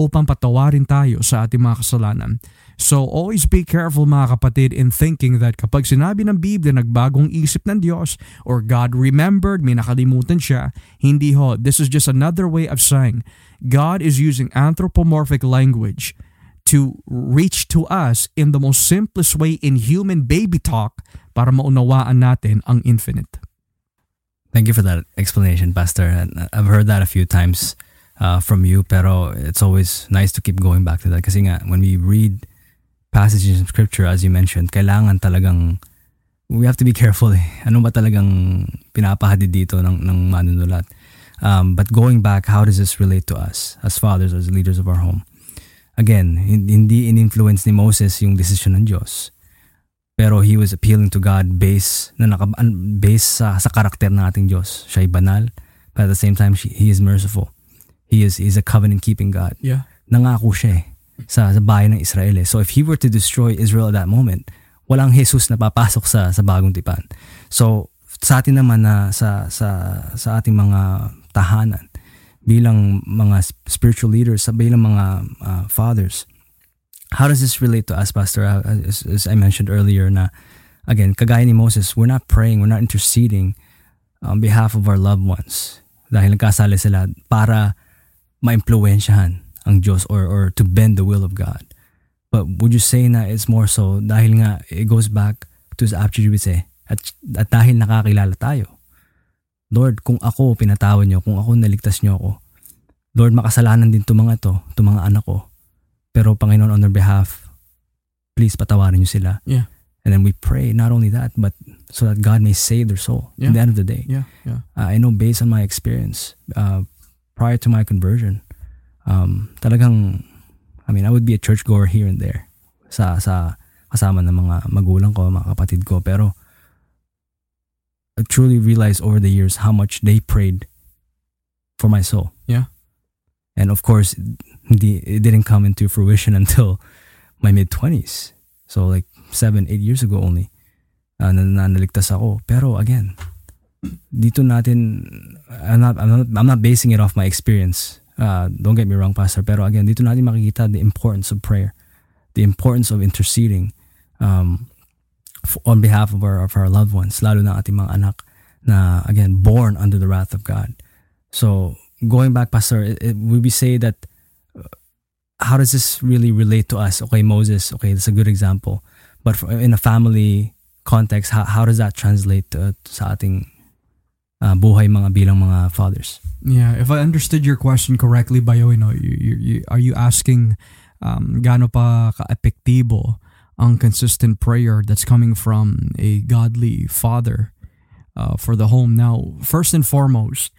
upang patawarin tayo sa ating mga kasalanan. So always be careful mga kapatid in thinking that kapag sinabi ng Biblia nagbagong isip ng Diyos or God remembered, may nakalimutan siya, hindi ho. This is just another way of saying God is using anthropomorphic language to reach to us in the most simplest way in human baby talk para maunawaan natin ang infinite. Thank you for that explanation, Pastor. And I've heard that a few times uh, from you, pero it's always nice to keep going back to that. Kasi nga, when we read passages in scripture, as you mentioned, kailangan talagang we have to be careful eh. Ano ba talagang pinapahadid dito ng, ng manunulat? Um, but going back, how does this relate to us as fathers, as leaders of our home? Again, hindi in-influence ni Moses yung decision ng Diyos. Pero he was appealing to God based, na naka, based sa, sa karakter ng ating Diyos. Siya ay banal, but at the same time, he is merciful. He is, he is a covenant-keeping God. Yeah. Nangako siya eh sa, sa bayan ng Israel. Eh. So if he were to destroy Israel at that moment, walang Jesus na papasok sa sa bagong tipan. So sa atin naman na sa sa sa ating mga tahanan bilang mga spiritual leaders, sa bilang mga uh, fathers, how does this relate to us, Pastor? Uh, as, as I mentioned earlier, na again, kagaya ni Moses, we're not praying, we're not interceding on behalf of our loved ones dahil nagkasali sila para maimpluwensyahan ang Diyos or, or to bend the will of God. But would you say na it's more so dahil nga it goes back to his attributes eh, at, at dahil nakakilala tayo. Lord, kung ako pinatawad niyo, kung ako naligtas niyo ako, Lord, makasalanan din to mga to, to mga anak ko. Pero Panginoon, on their behalf, please patawarin niyo sila. Yeah. And then we pray, not only that, but so that God may save their soul Yeah. at the end of the day. Yeah, yeah. Uh, I know based on my experience, uh, prior to my conversion, um, talagang, I mean, I would be a churchgoer here and there sa, sa kasama ng mga magulang ko, mga kapatid ko. Pero I truly realized over the years how much they prayed for my soul. Yeah. And of course, it didn't come into fruition until my mid-20s. So like seven, eight years ago only, uh, na, na naligtas ako. Pero again, dito natin, I'm not, I'm not, I'm not basing it off my experience. Uh, don't get me wrong, Pastor. Pero again, dito natin makikita the importance of prayer, the importance of interceding um, on behalf of our, of our loved ones, lalo na ating mga anak na, again, born under the wrath of God. So, going back, Pastor, it, it, would we say that uh, how does this really relate to us? Okay, Moses, okay, that's a good example. But for, in a family context, how, how does that translate to, sa ating uh, buhay mga bilang mga fathers? Yeah, if I understood your question correctly, Bayo, you know, you, you, you, are you asking um, gaano pa ka-epektibo ang consistent prayer that's coming from a godly father uh, for the home? Now, first and foremost,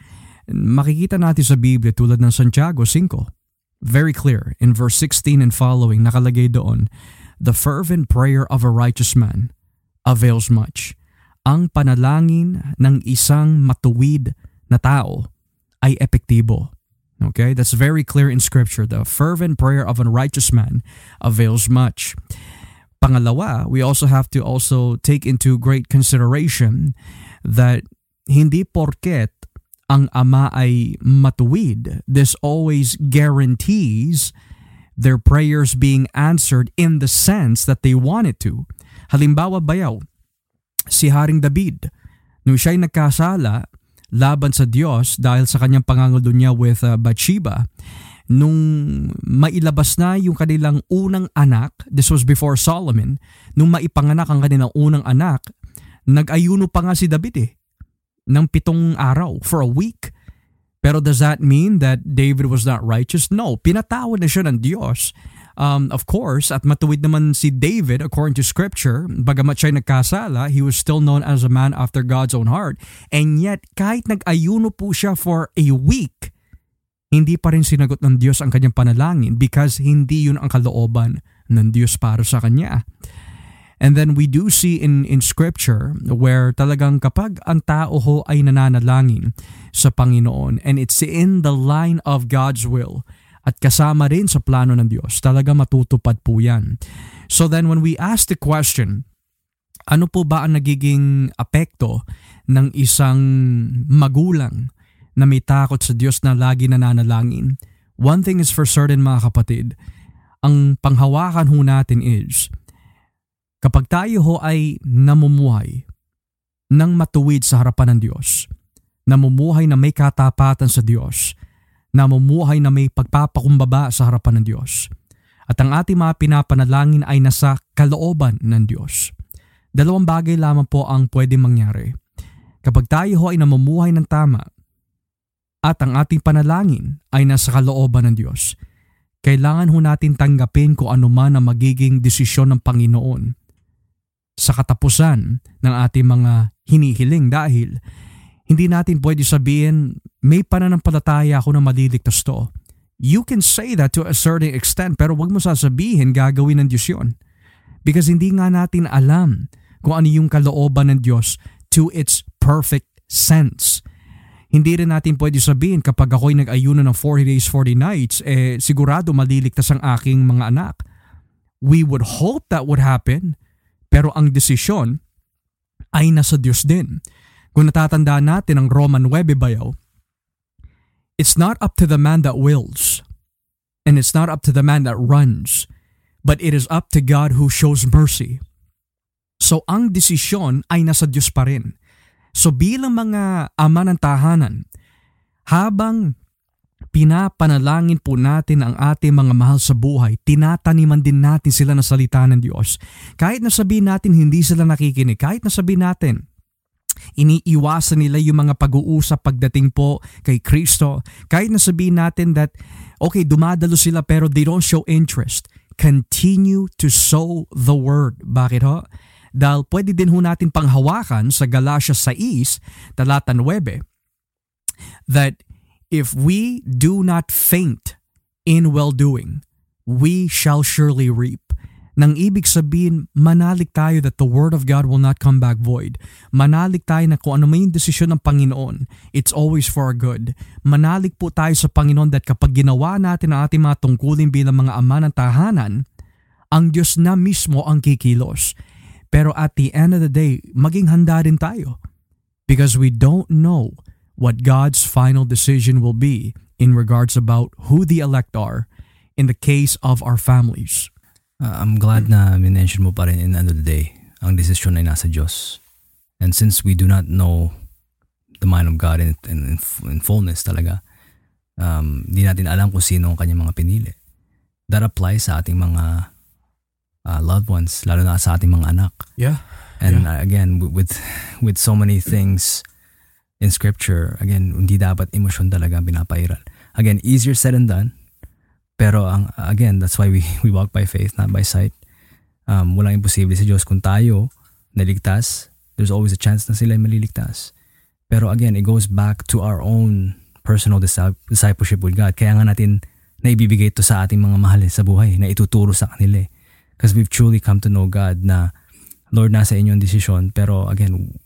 makikita natin sa Biblia tulad ng Santiago 5, very clear in verse 16 and following, nakalagay doon, the fervent prayer of a righteous man avails much. Ang panalangin ng isang matuwid na tao ay epektibo. Okay? That's very clear in scripture. The fervent prayer of a righteous man avails much. Pangalawa, we also have to also take into great consideration that hindi porket ang ama ay matuwid, this always guarantees their prayers being answered in the sense that they wanted to. Halimbawa bayaw, si Haring David, nung siya'y nagkasala laban sa Diyos dahil sa kanyang pangangulo niya with uh, Bathsheba, nung mailabas na yung kanilang unang anak, this was before Solomon, nung maipanganak ang kanilang unang anak, nag-ayuno pa nga si David eh, ng pitong araw for a week. Pero does that mean that David was not righteous? No, pinatawad na siya ng Diyos. Um, of course, at matuwid naman si David according to scripture, bagamat siya nagkasala, he was still known as a man after God's own heart. And yet, kahit nag-ayuno po siya for a week, hindi pa rin sinagot ng Diyos ang kanyang panalangin because hindi yun ang kalooban ng Diyos para sa kanya. And then we do see in, in scripture where talagang kapag ang tao ho ay nananalangin sa Panginoon and it's in the line of God's will at kasama rin sa plano ng Diyos, talaga matutupad po yan. So then when we ask the question, ano po ba ang nagiging apekto ng isang magulang na may takot sa Diyos na lagi nananalangin? One thing is for certain mga kapatid, ang panghawakan ho natin is Kapag tayo ho ay namumuhay ng matuwid sa harapan ng Diyos, namumuhay na may katapatan sa Diyos, namumuhay na may pagpapakumbaba sa harapan ng Diyos, at ang ating mga pinapanalangin ay nasa kalooban ng Diyos. Dalawang bagay lamang po ang pwede mangyari. Kapag tayo ho ay namumuhay ng tama at ang ating panalangin ay nasa kalooban ng Diyos, kailangan ho natin tanggapin kung ano man ang magiging desisyon ng Panginoon sa katapusan ng ating mga hinihiling dahil hindi natin pwede sabihin may pananampalataya ako na maliligtas to. You can say that to a certain extent pero wag mo sasabihin gagawin ng Diyos yun. Because hindi nga natin alam kung ano yung kalooban ng Diyos to its perfect sense. Hindi rin natin pwede sabihin kapag ako'y nag-ayuno ng 40 days, 40 nights, eh sigurado maliligtas ang aking mga anak. We would hope that would happen pero ang desisyon ay nasa Diyos din. Kung natatandaan natin ang Roman 9 bayaw, it's not up to the man that wills, and it's not up to the man that runs, but it is up to God who shows mercy. So ang desisyon ay nasa Diyos pa rin. So bilang mga ama ng tahanan, habang pinapanalangin po natin ang ating mga mahal sa buhay, tinataniman din natin sila ng salita ng Diyos. Kahit nasabihin natin hindi sila nakikinig, kahit nasabihin natin iniiwasan nila yung mga pag-uusap pagdating po kay Kristo, kahit nasabihin natin that okay, dumadalo sila pero they don't show interest, continue to sow the word. Bakit ho? Dahil pwede din ho natin panghawakan sa Galatia 6, talata 9, that If we do not faint in well-doing, we shall surely reap. Nang ibig sabihin, manalig tayo that the word of God will not come back void. Manalig tayo na kung ano may desisyon ng Panginoon, it's always for our good. Manalig po tayo sa Panginoon that kapag ginawa natin ang ating mga tungkulin bilang mga ama ng tahanan, ang Diyos na mismo ang kikilos. Pero at the end of the day, maging handa rin tayo. Because we don't know what God's final decision will be in regards about who the elect are in the case of our families. Uh, I'm glad na minention mo pa rin in the day, ang desisyon ay nasa Diyos. And since we do not know the mind of God in, in, in fullness talaga, um, di natin alam kung sino ang kanyang mga pinili. That applies sa ating mga uh, loved ones, lalo na sa ating mga anak. Yeah. And yeah. Uh, again, with with so many things in scripture, again, hindi dapat emosyon talaga pinapairal. Again, easier said than done. Pero ang again, that's why we we walk by faith, not by sight. Um, walang imposible sa Diyos. Kung tayo naligtas, there's always a chance na sila maliligtas. Pero again, it goes back to our own personal discipleship with God. Kaya nga natin naibibigay ito sa ating mga mahal sa buhay, na ituturo sa kanila. Because we've truly come to know God na Lord, nasa inyong desisyon. Pero again,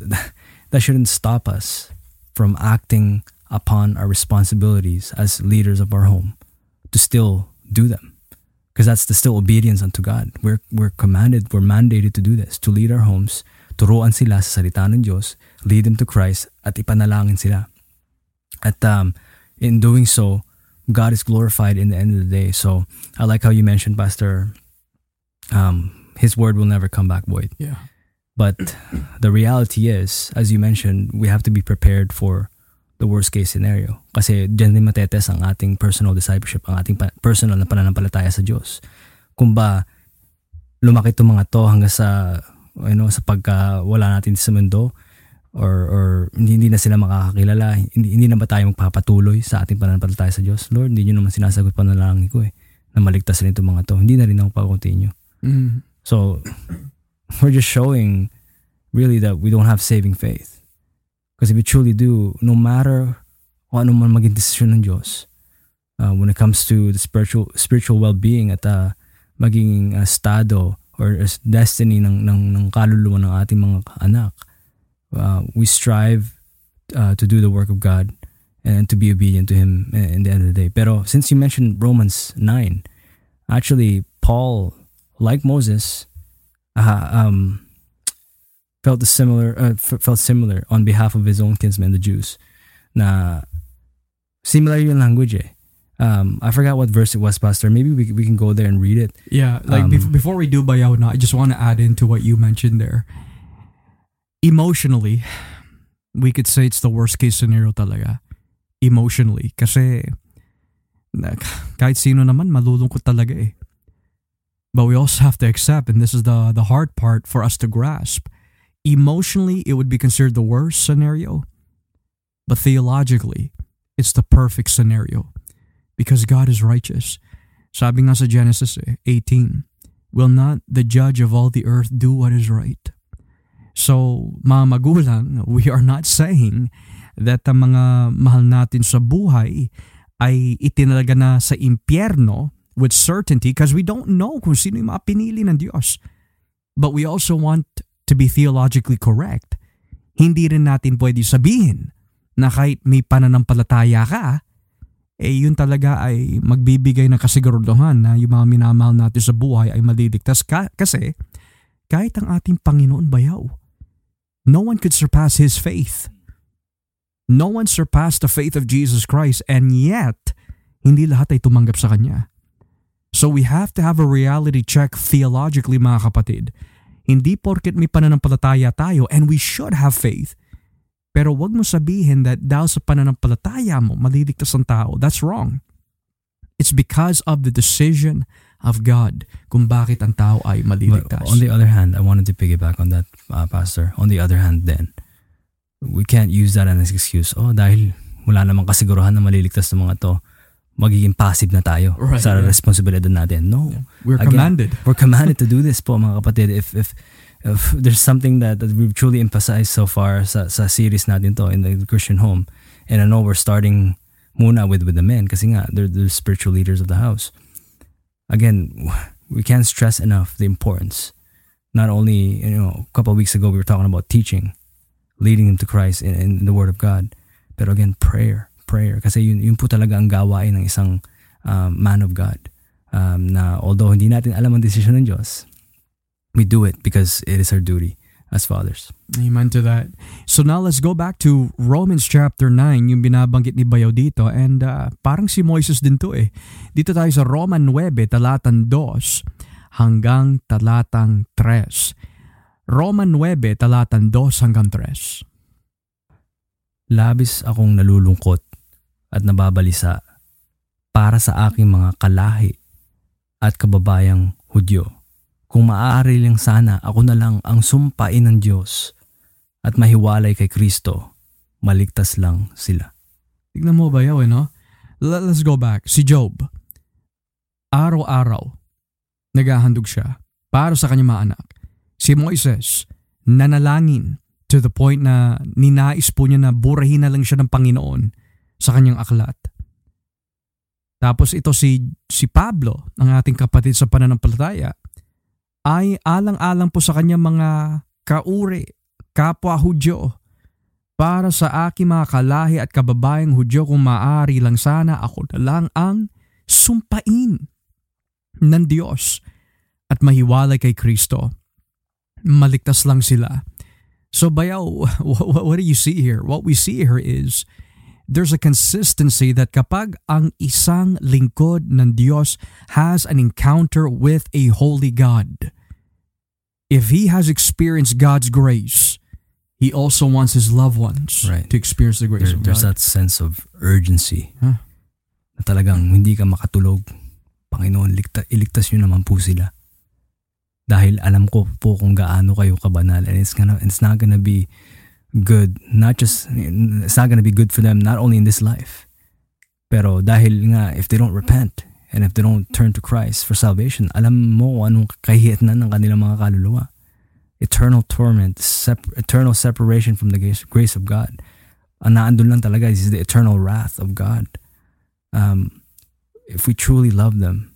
that shouldn't stop us from acting upon our responsibilities as leaders of our home to still do them because that's the still obedience unto God. We're, we're commanded, we're mandated to do this, to lead our homes, turuan sila sa salita ng Diyos, lead them to Christ, at ipanalangin sila. At um, in doing so, God is glorified in the end of the day. So I like how you mentioned, Pastor, um, His word will never come back void. Yeah. But the reality is, as you mentioned, we have to be prepared for the worst case scenario. Kasi dyan din matetes ang ating personal discipleship, ang ating pa- personal na pananampalataya sa Diyos. Kung ba lumaki itong mga to hanggang sa you know, sa pagka wala natin sa mundo or or hindi, hindi na sila makakakilala, hindi, hindi na ba tayo magpapatuloy sa ating pananampalataya sa Diyos? Lord, hindi nyo naman sinasagot panalangin ko eh na maligtas rin itong mga to. Hindi na rin ako pa-continue. Mm. So we're just showing really that we don't have saving faith. Because if we truly do, no matter kung ano man maging desisyon ng Diyos, uh, when it comes to the spiritual spiritual well-being at uh, maging uh, estado or destiny ng, ng, ng kaluluwa ng ating mga anak, uh, we strive uh, to do the work of God and to be obedient to Him in the end of the day. Pero since you mentioned Romans 9, actually, Paul, like Moses, uh, um, felt the similar uh, f- felt similar on behalf of his own kinsmen, the Jews. Na similar yung language eh. Um, I forgot what verse it was, Pastor. Maybe we we can go there and read it. Yeah, like Um, bef- before we do bayaw na, I just want to add into what you mentioned there. Emotionally, we could say it's the worst case scenario talaga. Emotionally. Kasi kahit sino naman malulungkot talaga eh. But we also have to accept, and this is the, the hard part for us to grasp, emotionally it would be considered the worst scenario. But theologically, it's the perfect scenario. Because God is righteous. Sabi nga sa Genesis eh, 18, Will not the judge of all the earth do what is right? So, mga magulang, we are not saying that ang mga mahal natin sa buhay ay itinalaga na sa impyerno with certainty because we don't know kung sino yung mga pinili ng Diyos. But we also want to be theologically correct. Hindi rin natin pwede sabihin na kahit may pananampalataya ka, eh yun talaga ay magbibigay ng kasiguraduhan na yung mga minamahal natin sa buhay ay maliligtas ka, kasi kahit ang ating Panginoon bayaw, no one could surpass His faith. No one surpassed the faith of Jesus Christ and yet, hindi lahat ay tumanggap sa Kanya. So we have to have a reality check theologically mga kapatid. Hindi porket may pananampalataya tayo and we should have faith. Pero wag mo sabihin that dahil sa pananampalataya mo, maliligtas ang tao. That's wrong. It's because of the decision of God kung bakit ang tao ay But maliligtas. on the other hand, I wanted to piggyback on that, uh, Pastor. On the other hand, then, we can't use that as an excuse. Oh, dahil wala namang kasiguruhan na maliligtas ng mga to, magiging passive na tayo Right, sa yeah. responsibilidad natin. No. We're Again, commanded. We're commanded to do this po mga kapatid. If, if, if there's something that, that we've truly emphasized so far sa, sa series natin to in the Christian home, and I know we're starting muna with, with the men kasi nga, they're the spiritual leaders of the house. Again, we can't stress enough the importance. Not only, you know, a couple of weeks ago we were talking about teaching, leading them to Christ in, in the Word of God. Pero again, prayer, prayer. Kasi yun, yun po talaga ang gawain ng isang um, man of God. Um, na although hindi natin alam ang desisyon ng Diyos, we do it because it is our duty as fathers. Amen to that. So now let's go back to Romans chapter 9, yung binabanggit ni Bayaw dito. And uh, parang si Moises din to eh. Dito tayo sa Roman 9, talatang 2 hanggang talatang 3. Roman 9, talatang 2 hanggang 3. Labis akong nalulungkot at nababalisa para sa aking mga kalahi at kababayang Hudyo. Kung maaari lang sana ako na lang ang sumpain ng Diyos at mahiwalay kay Kristo, maligtas lang sila. Tignan mo Bayaw eh no? Let- Let's go back. Si Job, araw-araw, naghahandog siya para sa kanyang mga anak. Si Moises, nanalangin to the point na ninais po niya na burahin na lang siya ng Panginoon sa kanyang aklat. Tapos ito si, si Pablo, ang ating kapatid sa pananampalataya, ay alang-alang po sa kanyang mga kauri, kapwa Hudyo, para sa aking mga kalahi at kababayang Hudyo kung maaari lang sana ako na lang ang sumpain ng Diyos at mahiwalay kay Kristo. Maligtas lang sila. So bayaw, what, what do you see here? What we see here is there's a consistency that kapag ang isang lingkod ng Diyos has an encounter with a holy God, if he has experienced God's grace, he also wants his loved ones Right. to experience the grace There, of there's God. that sense of urgency Huh? na talagang hindi ka makatulog. Panginoon, ligta, iligtas nyo naman po sila. Dahil alam ko po kung gaano kayo kabanal and it's, gonna, it's not gonna be good, not just, it's not gonna be good for them not only in this life, pero dahil nga if they don't repent and if they don't turn to Christ for salvation, alam mo anong kahihiatnan ng kanilang mga kaluluwa. Eternal torment, eternal separation from the grace, of God ang naandun lang talaga is the eternal wrath of God. Um, if we truly love them,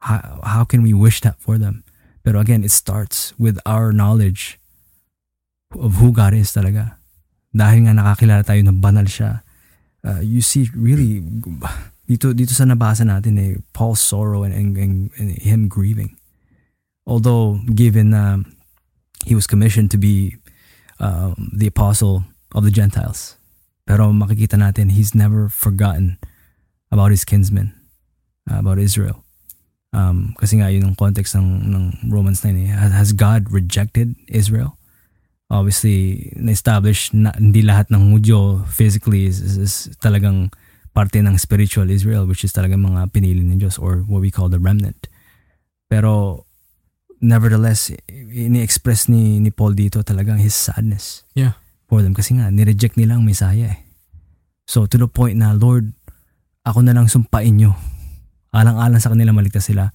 how, how can we wish that for them? Pero again, it starts with our knowledge of who God is talaga. Dahil nga nakakilala tayo na banal siya. Uh, you see really dito dito sa nabasa natin eh Paul's sorrow and, and, and, and him grieving. Although given uh, he was commissioned to be um, the apostle of the Gentiles. Pero makikita natin, he's never forgotten about his kinsmen, uh, about Israel. Um, kasi nga yun yung context ng, ng Romans 9 eh. Has God rejected Israel? Obviously, na-establish na hindi lahat ng Hudyo physically is, is, is talagang parte ng spiritual Israel which is talagang mga pinili ng Diyos or what we call the remnant. Pero nevertheless, ini-express ni, ni Paul dito talagang his sadness Yeah. for them kasi nga nireject nila ang Messiah eh. So to the point na Lord, ako na lang sumpain nyo. Alang-alang sa kanila maligtas sila.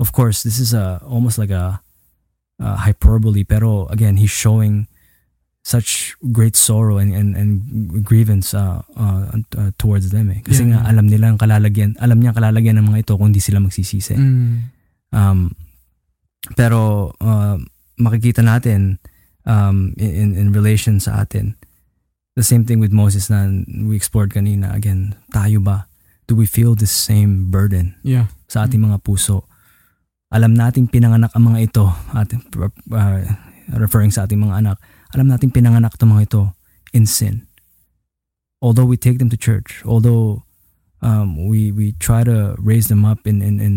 Of course, this is a almost like a, a hyperbole pero again, he's showing such great sorrow and and, and grievance uh, uh, uh, towards them eh. Kasi Yeah, nga alam nila ang kalalagyan, alam niya ang kalalagyan ng mga ito kung di sila magsisisi. Mm. Um, pero uh, makikita natin um, in, in relation sa atin, the same thing with Moses na we explored kanina. Again, tayo ba? Do we feel the same burden Yeah. sa ating mga puso? Alam nating pinanganak ang mga ito, ating, uh, referring sa ating mga anak, alam nating pinanganak ang mga ito in sin. Although we take them to church, although um, we we try to raise them up in in in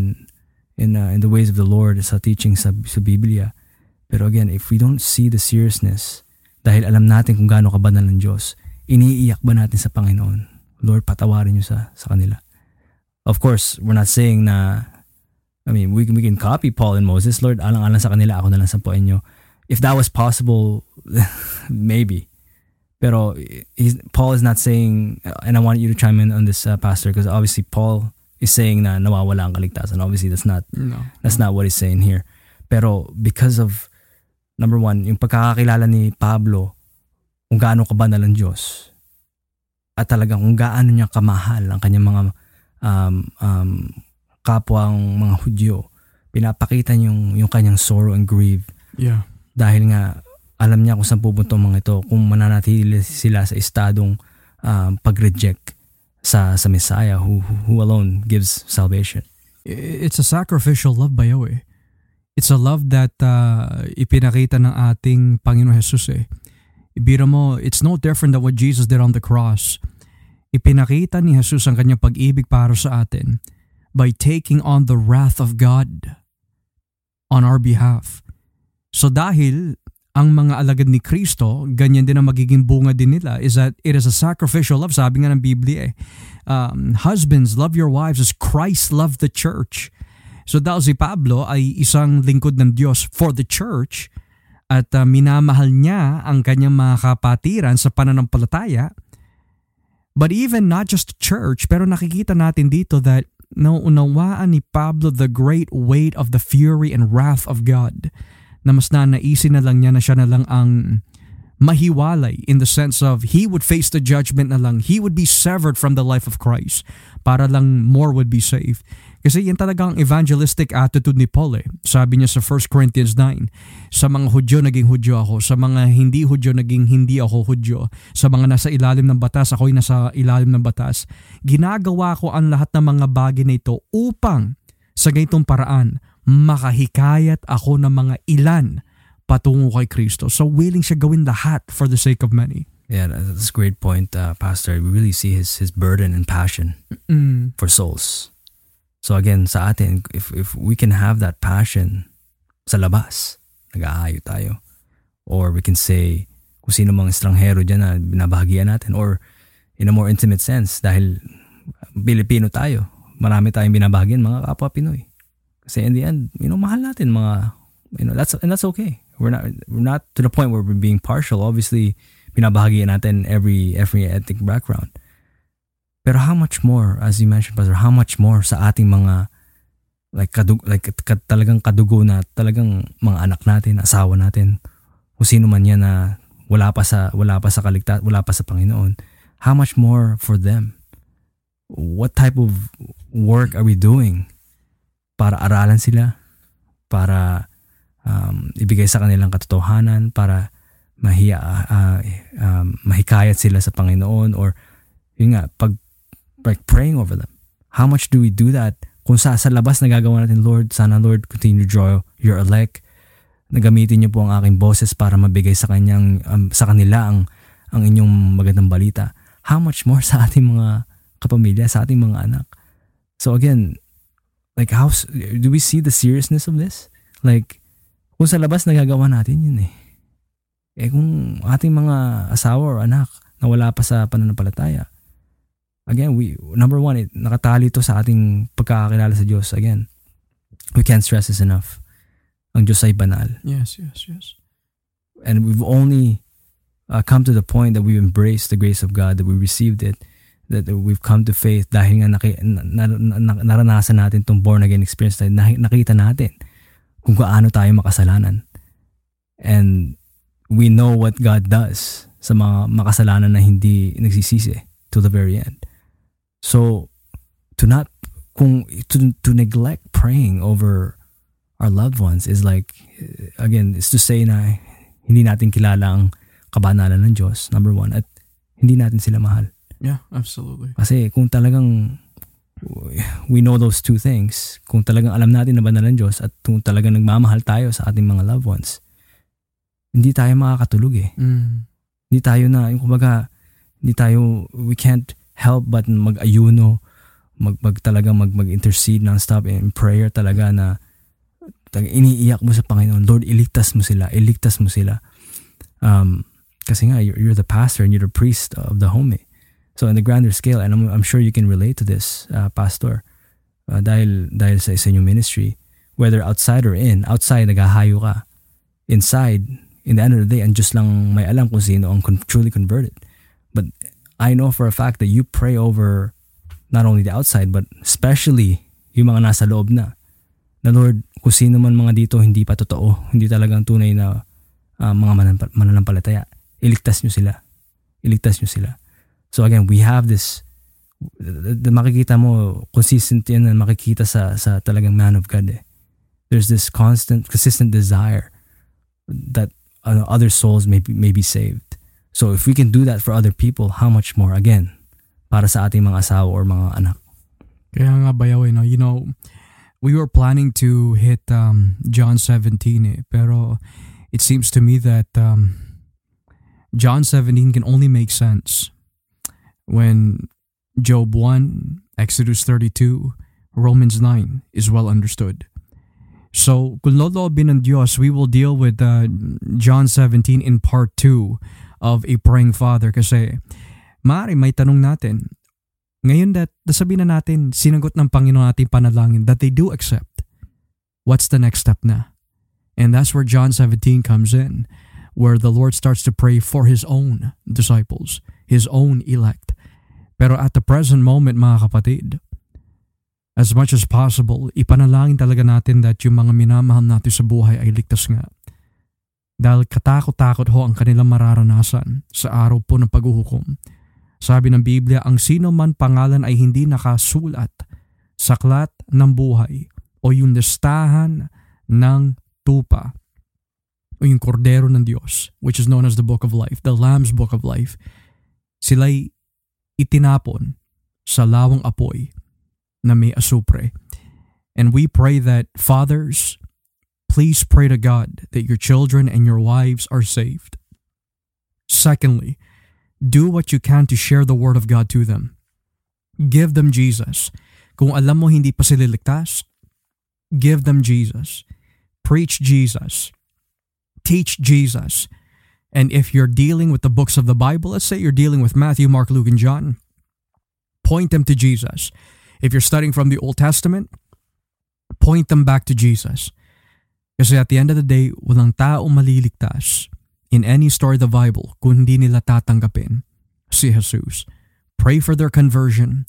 in, uh, in the ways of the Lord sa teaching sa, sa Biblia. Pero again, if we don't see the seriousness, dahil alam natin kung gaano kabanal ng Diyos, iniiyak ba natin sa Panginoon? Lord, patawarin niyo sa, sa kanila. Of course, we're not saying na, I mean, we, can- we can copy Paul and Moses. Lord, alang-alang sa kanila, ako na lang sampuin niyo. If that was possible, maybe. Pero he's, Paul is not saying, and I want you to chime in on this, uh, Pastor, because obviously Paul is saying na nawawala ang kaligtasan. Obviously, that's not No. That's not what he's saying here. Pero because of, number one, yung pagkakakilala ni Pablo kung gaano kabanal ang Diyos at talagang kung gaano niya kamahal ang kanyang mga um, um, kapwang mga Hudyo, pinapakita yung, yung kanyang sorrow and grief Yeah. dahil nga alam niya kung saan pupunta mga ito kung mananatili sila sa estadong um, pag-reject sa sa Messiah who, who alone gives salvation. it's a sacrificial love ba yaw eh. It's a love that uh, ipinakita ng ating Panginoon Jesus eh. Ibira mo, it's no different than what Jesus did on the cross. Ipinakita ni Jesus ang kanyang pag-ibig para sa atin by taking on the wrath of God on our behalf. So dahil ang mga alagad ni Kristo, ganyan din ang magiging bunga din nila is that it is a sacrificial love. Sabi nga ng Biblia eh, um, husbands, love your wives as Christ loved the church. So daw si Pablo ay isang lingkod ng Diyos for the church at uh, minamahal niya ang kanyang mga kapatiran sa pananampalataya. But even not just church, pero nakikita natin dito that nauunawaan ni Pablo the great weight of the fury and wrath of God na mas nanaisin na lang niya na siya na lang ang mahiwalay in the sense of he would face the judgment na lang. He would be severed from the life of Christ para lang more would be saved. Kasi yan talagang evangelistic attitude ni Paul eh. Sabi niya sa 1 Corinthians 9, sa mga Hudyo naging Hudyo ako, sa mga hindi Hudyo naging hindi ako Hudyo, sa mga nasa ilalim ng batas, ako'y nasa ilalim ng batas. Ginagawa ko ang lahat ng mga bagay na ito upang sa ganitong paraan makahikayat ako ng mga ilan patungo kay Kristo. So willing siya gawin lahat for the sake of many. Yeah, that's a great point, uh, Pastor. We really see his his burden and passion Mm. for souls. So again, sa atin, if if we can have that passion sa labas, nag-aayo tayo. Or we can say, kung sino mga estranghero dyan na binabahagian natin. Or in a more intimate sense, dahil Pilipino tayo, marami tayong binabahagian mga kapwa Pinoy. Kasi in the end, you know, mahal natin mga, you know, that's, and that's okay. We're not, we're not to the point where we're being partial. Obviously, binabahagian natin every, every ethnic background. Pero how much more, as you mentioned, Pastor, how much more sa ating mga like kadug like kad, talagang kadugo na talagang mga anak natin, asawa natin, kung sino man yan na wala pa sa wala pa sa kaligtas, wala pa sa Panginoon. How much more for them? What type of work are we doing para aralan sila, para um, ibigay sa kanilang katotohanan, para mahiya, uh, um, mahikayat sila sa Panginoon or yun nga, pag like praying over them. How much do we do that kung sa, sa labas nagagawa natin, Lord, sana Lord, continue to draw your elect. Nagamitin niyo po ang aking boses para mabigay sa kanyang um, sa kanila ang ang inyong magandang balita. How much more sa ating mga kapamilya, sa ating mga anak. So again, like how do we see the seriousness of this? Like kung sa labas nagagawa natin yun eh. Eh kung ating mga asawa or anak na wala pa sa pananampalataya, again, we number one, it, nakatali to sa ating pagkakakilala sa Diyos. Again, we can't stress this enough. Ang Diyos ay banal. Yes, yes, yes. And we've only uh, come to the point that we've embraced the grace of God, that we received it, that we've come to faith dahil nga naki, na, na, na, naranasan natin itong born again experience, dahil nakita natin kung gaano tayo makasalanan. And we know what God does sa mga makasalanan na hindi nagsisisi to the very end. So to not kung to to neglect praying over our loved ones is like again is to say na hindi natin kilala ang kabanalan ng Diyos number one at hindi natin sila mahal. Yeah, absolutely. Kasi kung talagang we know those two things, kung talagang alam natin na banal ng Diyos at kung talagang nagmamahal tayo sa ating mga loved ones, hindi tayo makakatulog eh. Mm. Hindi tayo na, yung kumbaga, hindi tayo, we can't help but mag-ayuno, mag, mag talaga mag, mag-intercede non-stop in prayer talaga na talaga iniiyak mo sa Panginoon, Lord, iligtas mo sila, iligtas mo sila. Um, kasi nga, you're, you're the pastor and you're the priest of the home eh. So on the grander scale, and I'm, I'm sure you can relate to this, uh, Pastor, uh, dahil, dahil sa, sa inyong ministry, whether outside or in, outside naghahayo ka, inside, in the end of the day, ang Diyos lang may alam kung sino ang con- truly converted. I know for a fact that you pray over not only the outside, but especially yung mga nasa loob na. Na Lord, kung sino man mga dito hindi pa totoo, hindi talagang tunay na uh, mga mananampalataya, iligtas nyo sila. Iligtas nyo sila. So again, we have this the, the makikita mo consistent yan na makikita sa sa talagang man of God eh. There's this constant consistent desire that uh, other souls may be, may be saved. So if we can do that for other people, how much more again para sa ating mga asawa or mga anak. Kaya nga? You know, we were planning to hit um, John 17 eh, pero it seems to me that um, John 17 can only make sense when Job 1, Exodus 32, Romans 9 is well understood. So, kung loloobin ng Diyos, we will deal with uh, John 17 in part 2 of A Praying Father kasi maaari may tanong natin, ngayon that nasabi na natin, sinagot ng Panginoon ating panalangin that they do accept. What's the next step na? And that's where John 17 comes in, where the Lord starts to pray for His own disciples, His own elect. Pero at the present moment, mga kapatid, as much as possible, ipanalangin talaga natin that yung mga minamahal natin sa buhay ay ligtas nga. Dahil katakot-takot ho ang kanilang mararanasan sa araw po ng paghuhukom. Sabi ng Biblia, ang sino man pangalan ay hindi nakasulat sa aklat ng buhay o yung listahan ng tupa o yung kordero ng Diyos, which is known as the Book of Life, the Lamb's Book of Life, sila'y itinapon sa lawang apoy na may asupre. And we pray that fathers, please pray to God that your children and your wives are saved. Secondly, Do what you can to share the Word of God to them. Give them Jesus. Kung alam mo hindi pa sila ligtas, give them Jesus. Preach Jesus. Teach Jesus. And if you're dealing with the books of the Bible, let's say you're dealing with Matthew, Mark, Luke, and John, point them to Jesus. If you're studying from the Old Testament, point them back to Jesus. Kasi at the end of the day, walang taong maliligtas in any story of the Bible kung hindi nila tatanggapin si Jesus. Pray for their conversion.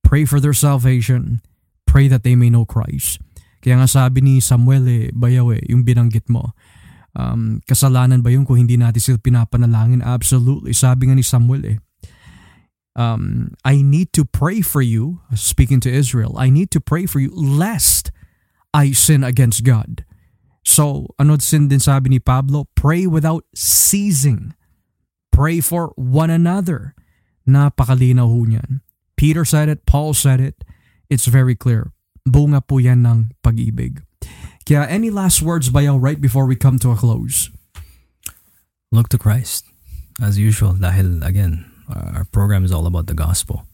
Pray for their salvation. Pray that they may know Christ. Kaya nga sabi ni Samuel eh, bayaw eh, yung binanggit mo. Um, kasalanan ba yun kung hindi natin sila pinapanalangin? Absolutely. Sabi nga ni Samuel eh, um, I need to pray for you, speaking to Israel, I need to pray for you lest I sin against God. So, ano sin din sabi ni Pablo? Pray without ceasing. Pray for one another. Napakalinaw ho niyan. Peter said it, Paul said it. It's very clear. Bunga po yan ng pag-ibig. Kaya any last words bayaw right before we come to a close? Look to Christ, as usual, dahil again, our program is all about the gospel.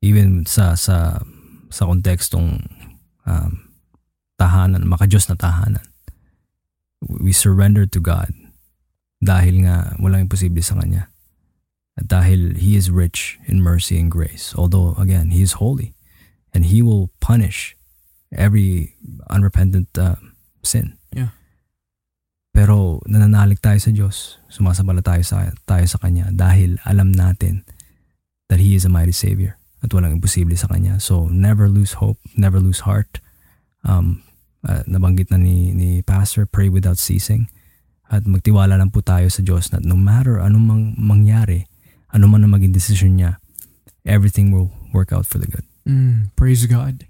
Even sa sa sa kontekstong um, tahanan, makajos na tahanan we surrender to God dahil nga walang imposible sa Kanya. At dahil He is rich in mercy and grace. Although, again, He is holy. And He will punish every unrepentant uh, sin. Yeah. Pero nananalig tayo sa Diyos. Sumasabala tayo sa, tayo sa Kanya dahil alam natin that He is a mighty Savior at walang imposible sa Kanya. So never lose hope, never lose heart. Um, uh, nabanggit na ni, ni Pastor, pray without ceasing. At magtiwala lang po tayo sa Diyos na no matter anong mang, mangyari, ano man ang maging decision niya, everything will work out for the good. Mm, praise God.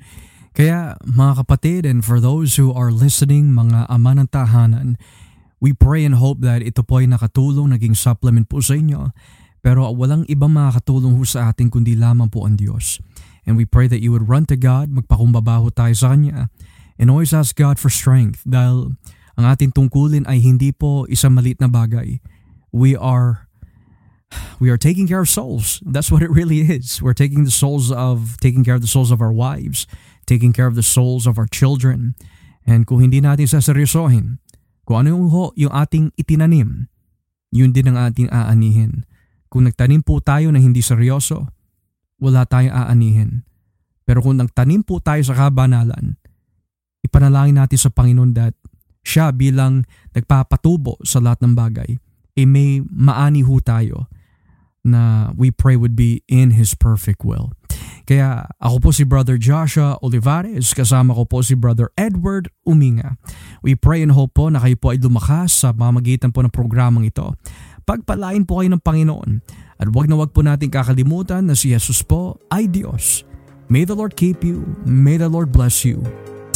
Kaya mga kapatid and for those who are listening, mga ama ng tahanan, we pray and hope that ito po ay nakatulong, naging supplement po sa inyo. Pero walang ibang makakatulong ho sa atin kundi lamang po ang Diyos. And we pray that you would run to God, magpakumbabaho tayo sa Kanya, and always ask God for strength dahil ang ating tungkulin ay hindi po isang maliit na bagay. We are we are taking care of souls. That's what it really is. We're taking the souls of taking care of the souls of our wives, taking care of the souls of our children. And kung hindi natin saseryosohin, kung ano yung, ho, yung ating itinanim, yun din ang ating aanihin. Kung nagtanim po tayo na hindi seryoso, wala tayong aanihin. Pero kung nagtanim po tayo sa kabanalan, ipanalangin natin sa Panginoon that siya bilang nagpapatubo sa lahat ng bagay, eh may maani ho tayo na we pray would be in His perfect will. Kaya ako po si Brother Joshua Olivares, kasama ko po si Brother Edward Uminga. We pray and hope po na kayo po ay lumakas sa mamagitan po ng programang ito. Pagpalain po kayo ng Panginoon at wag na wag po natin kakalimutan na si Jesus po ay Diyos. May the Lord keep you. May the Lord bless you.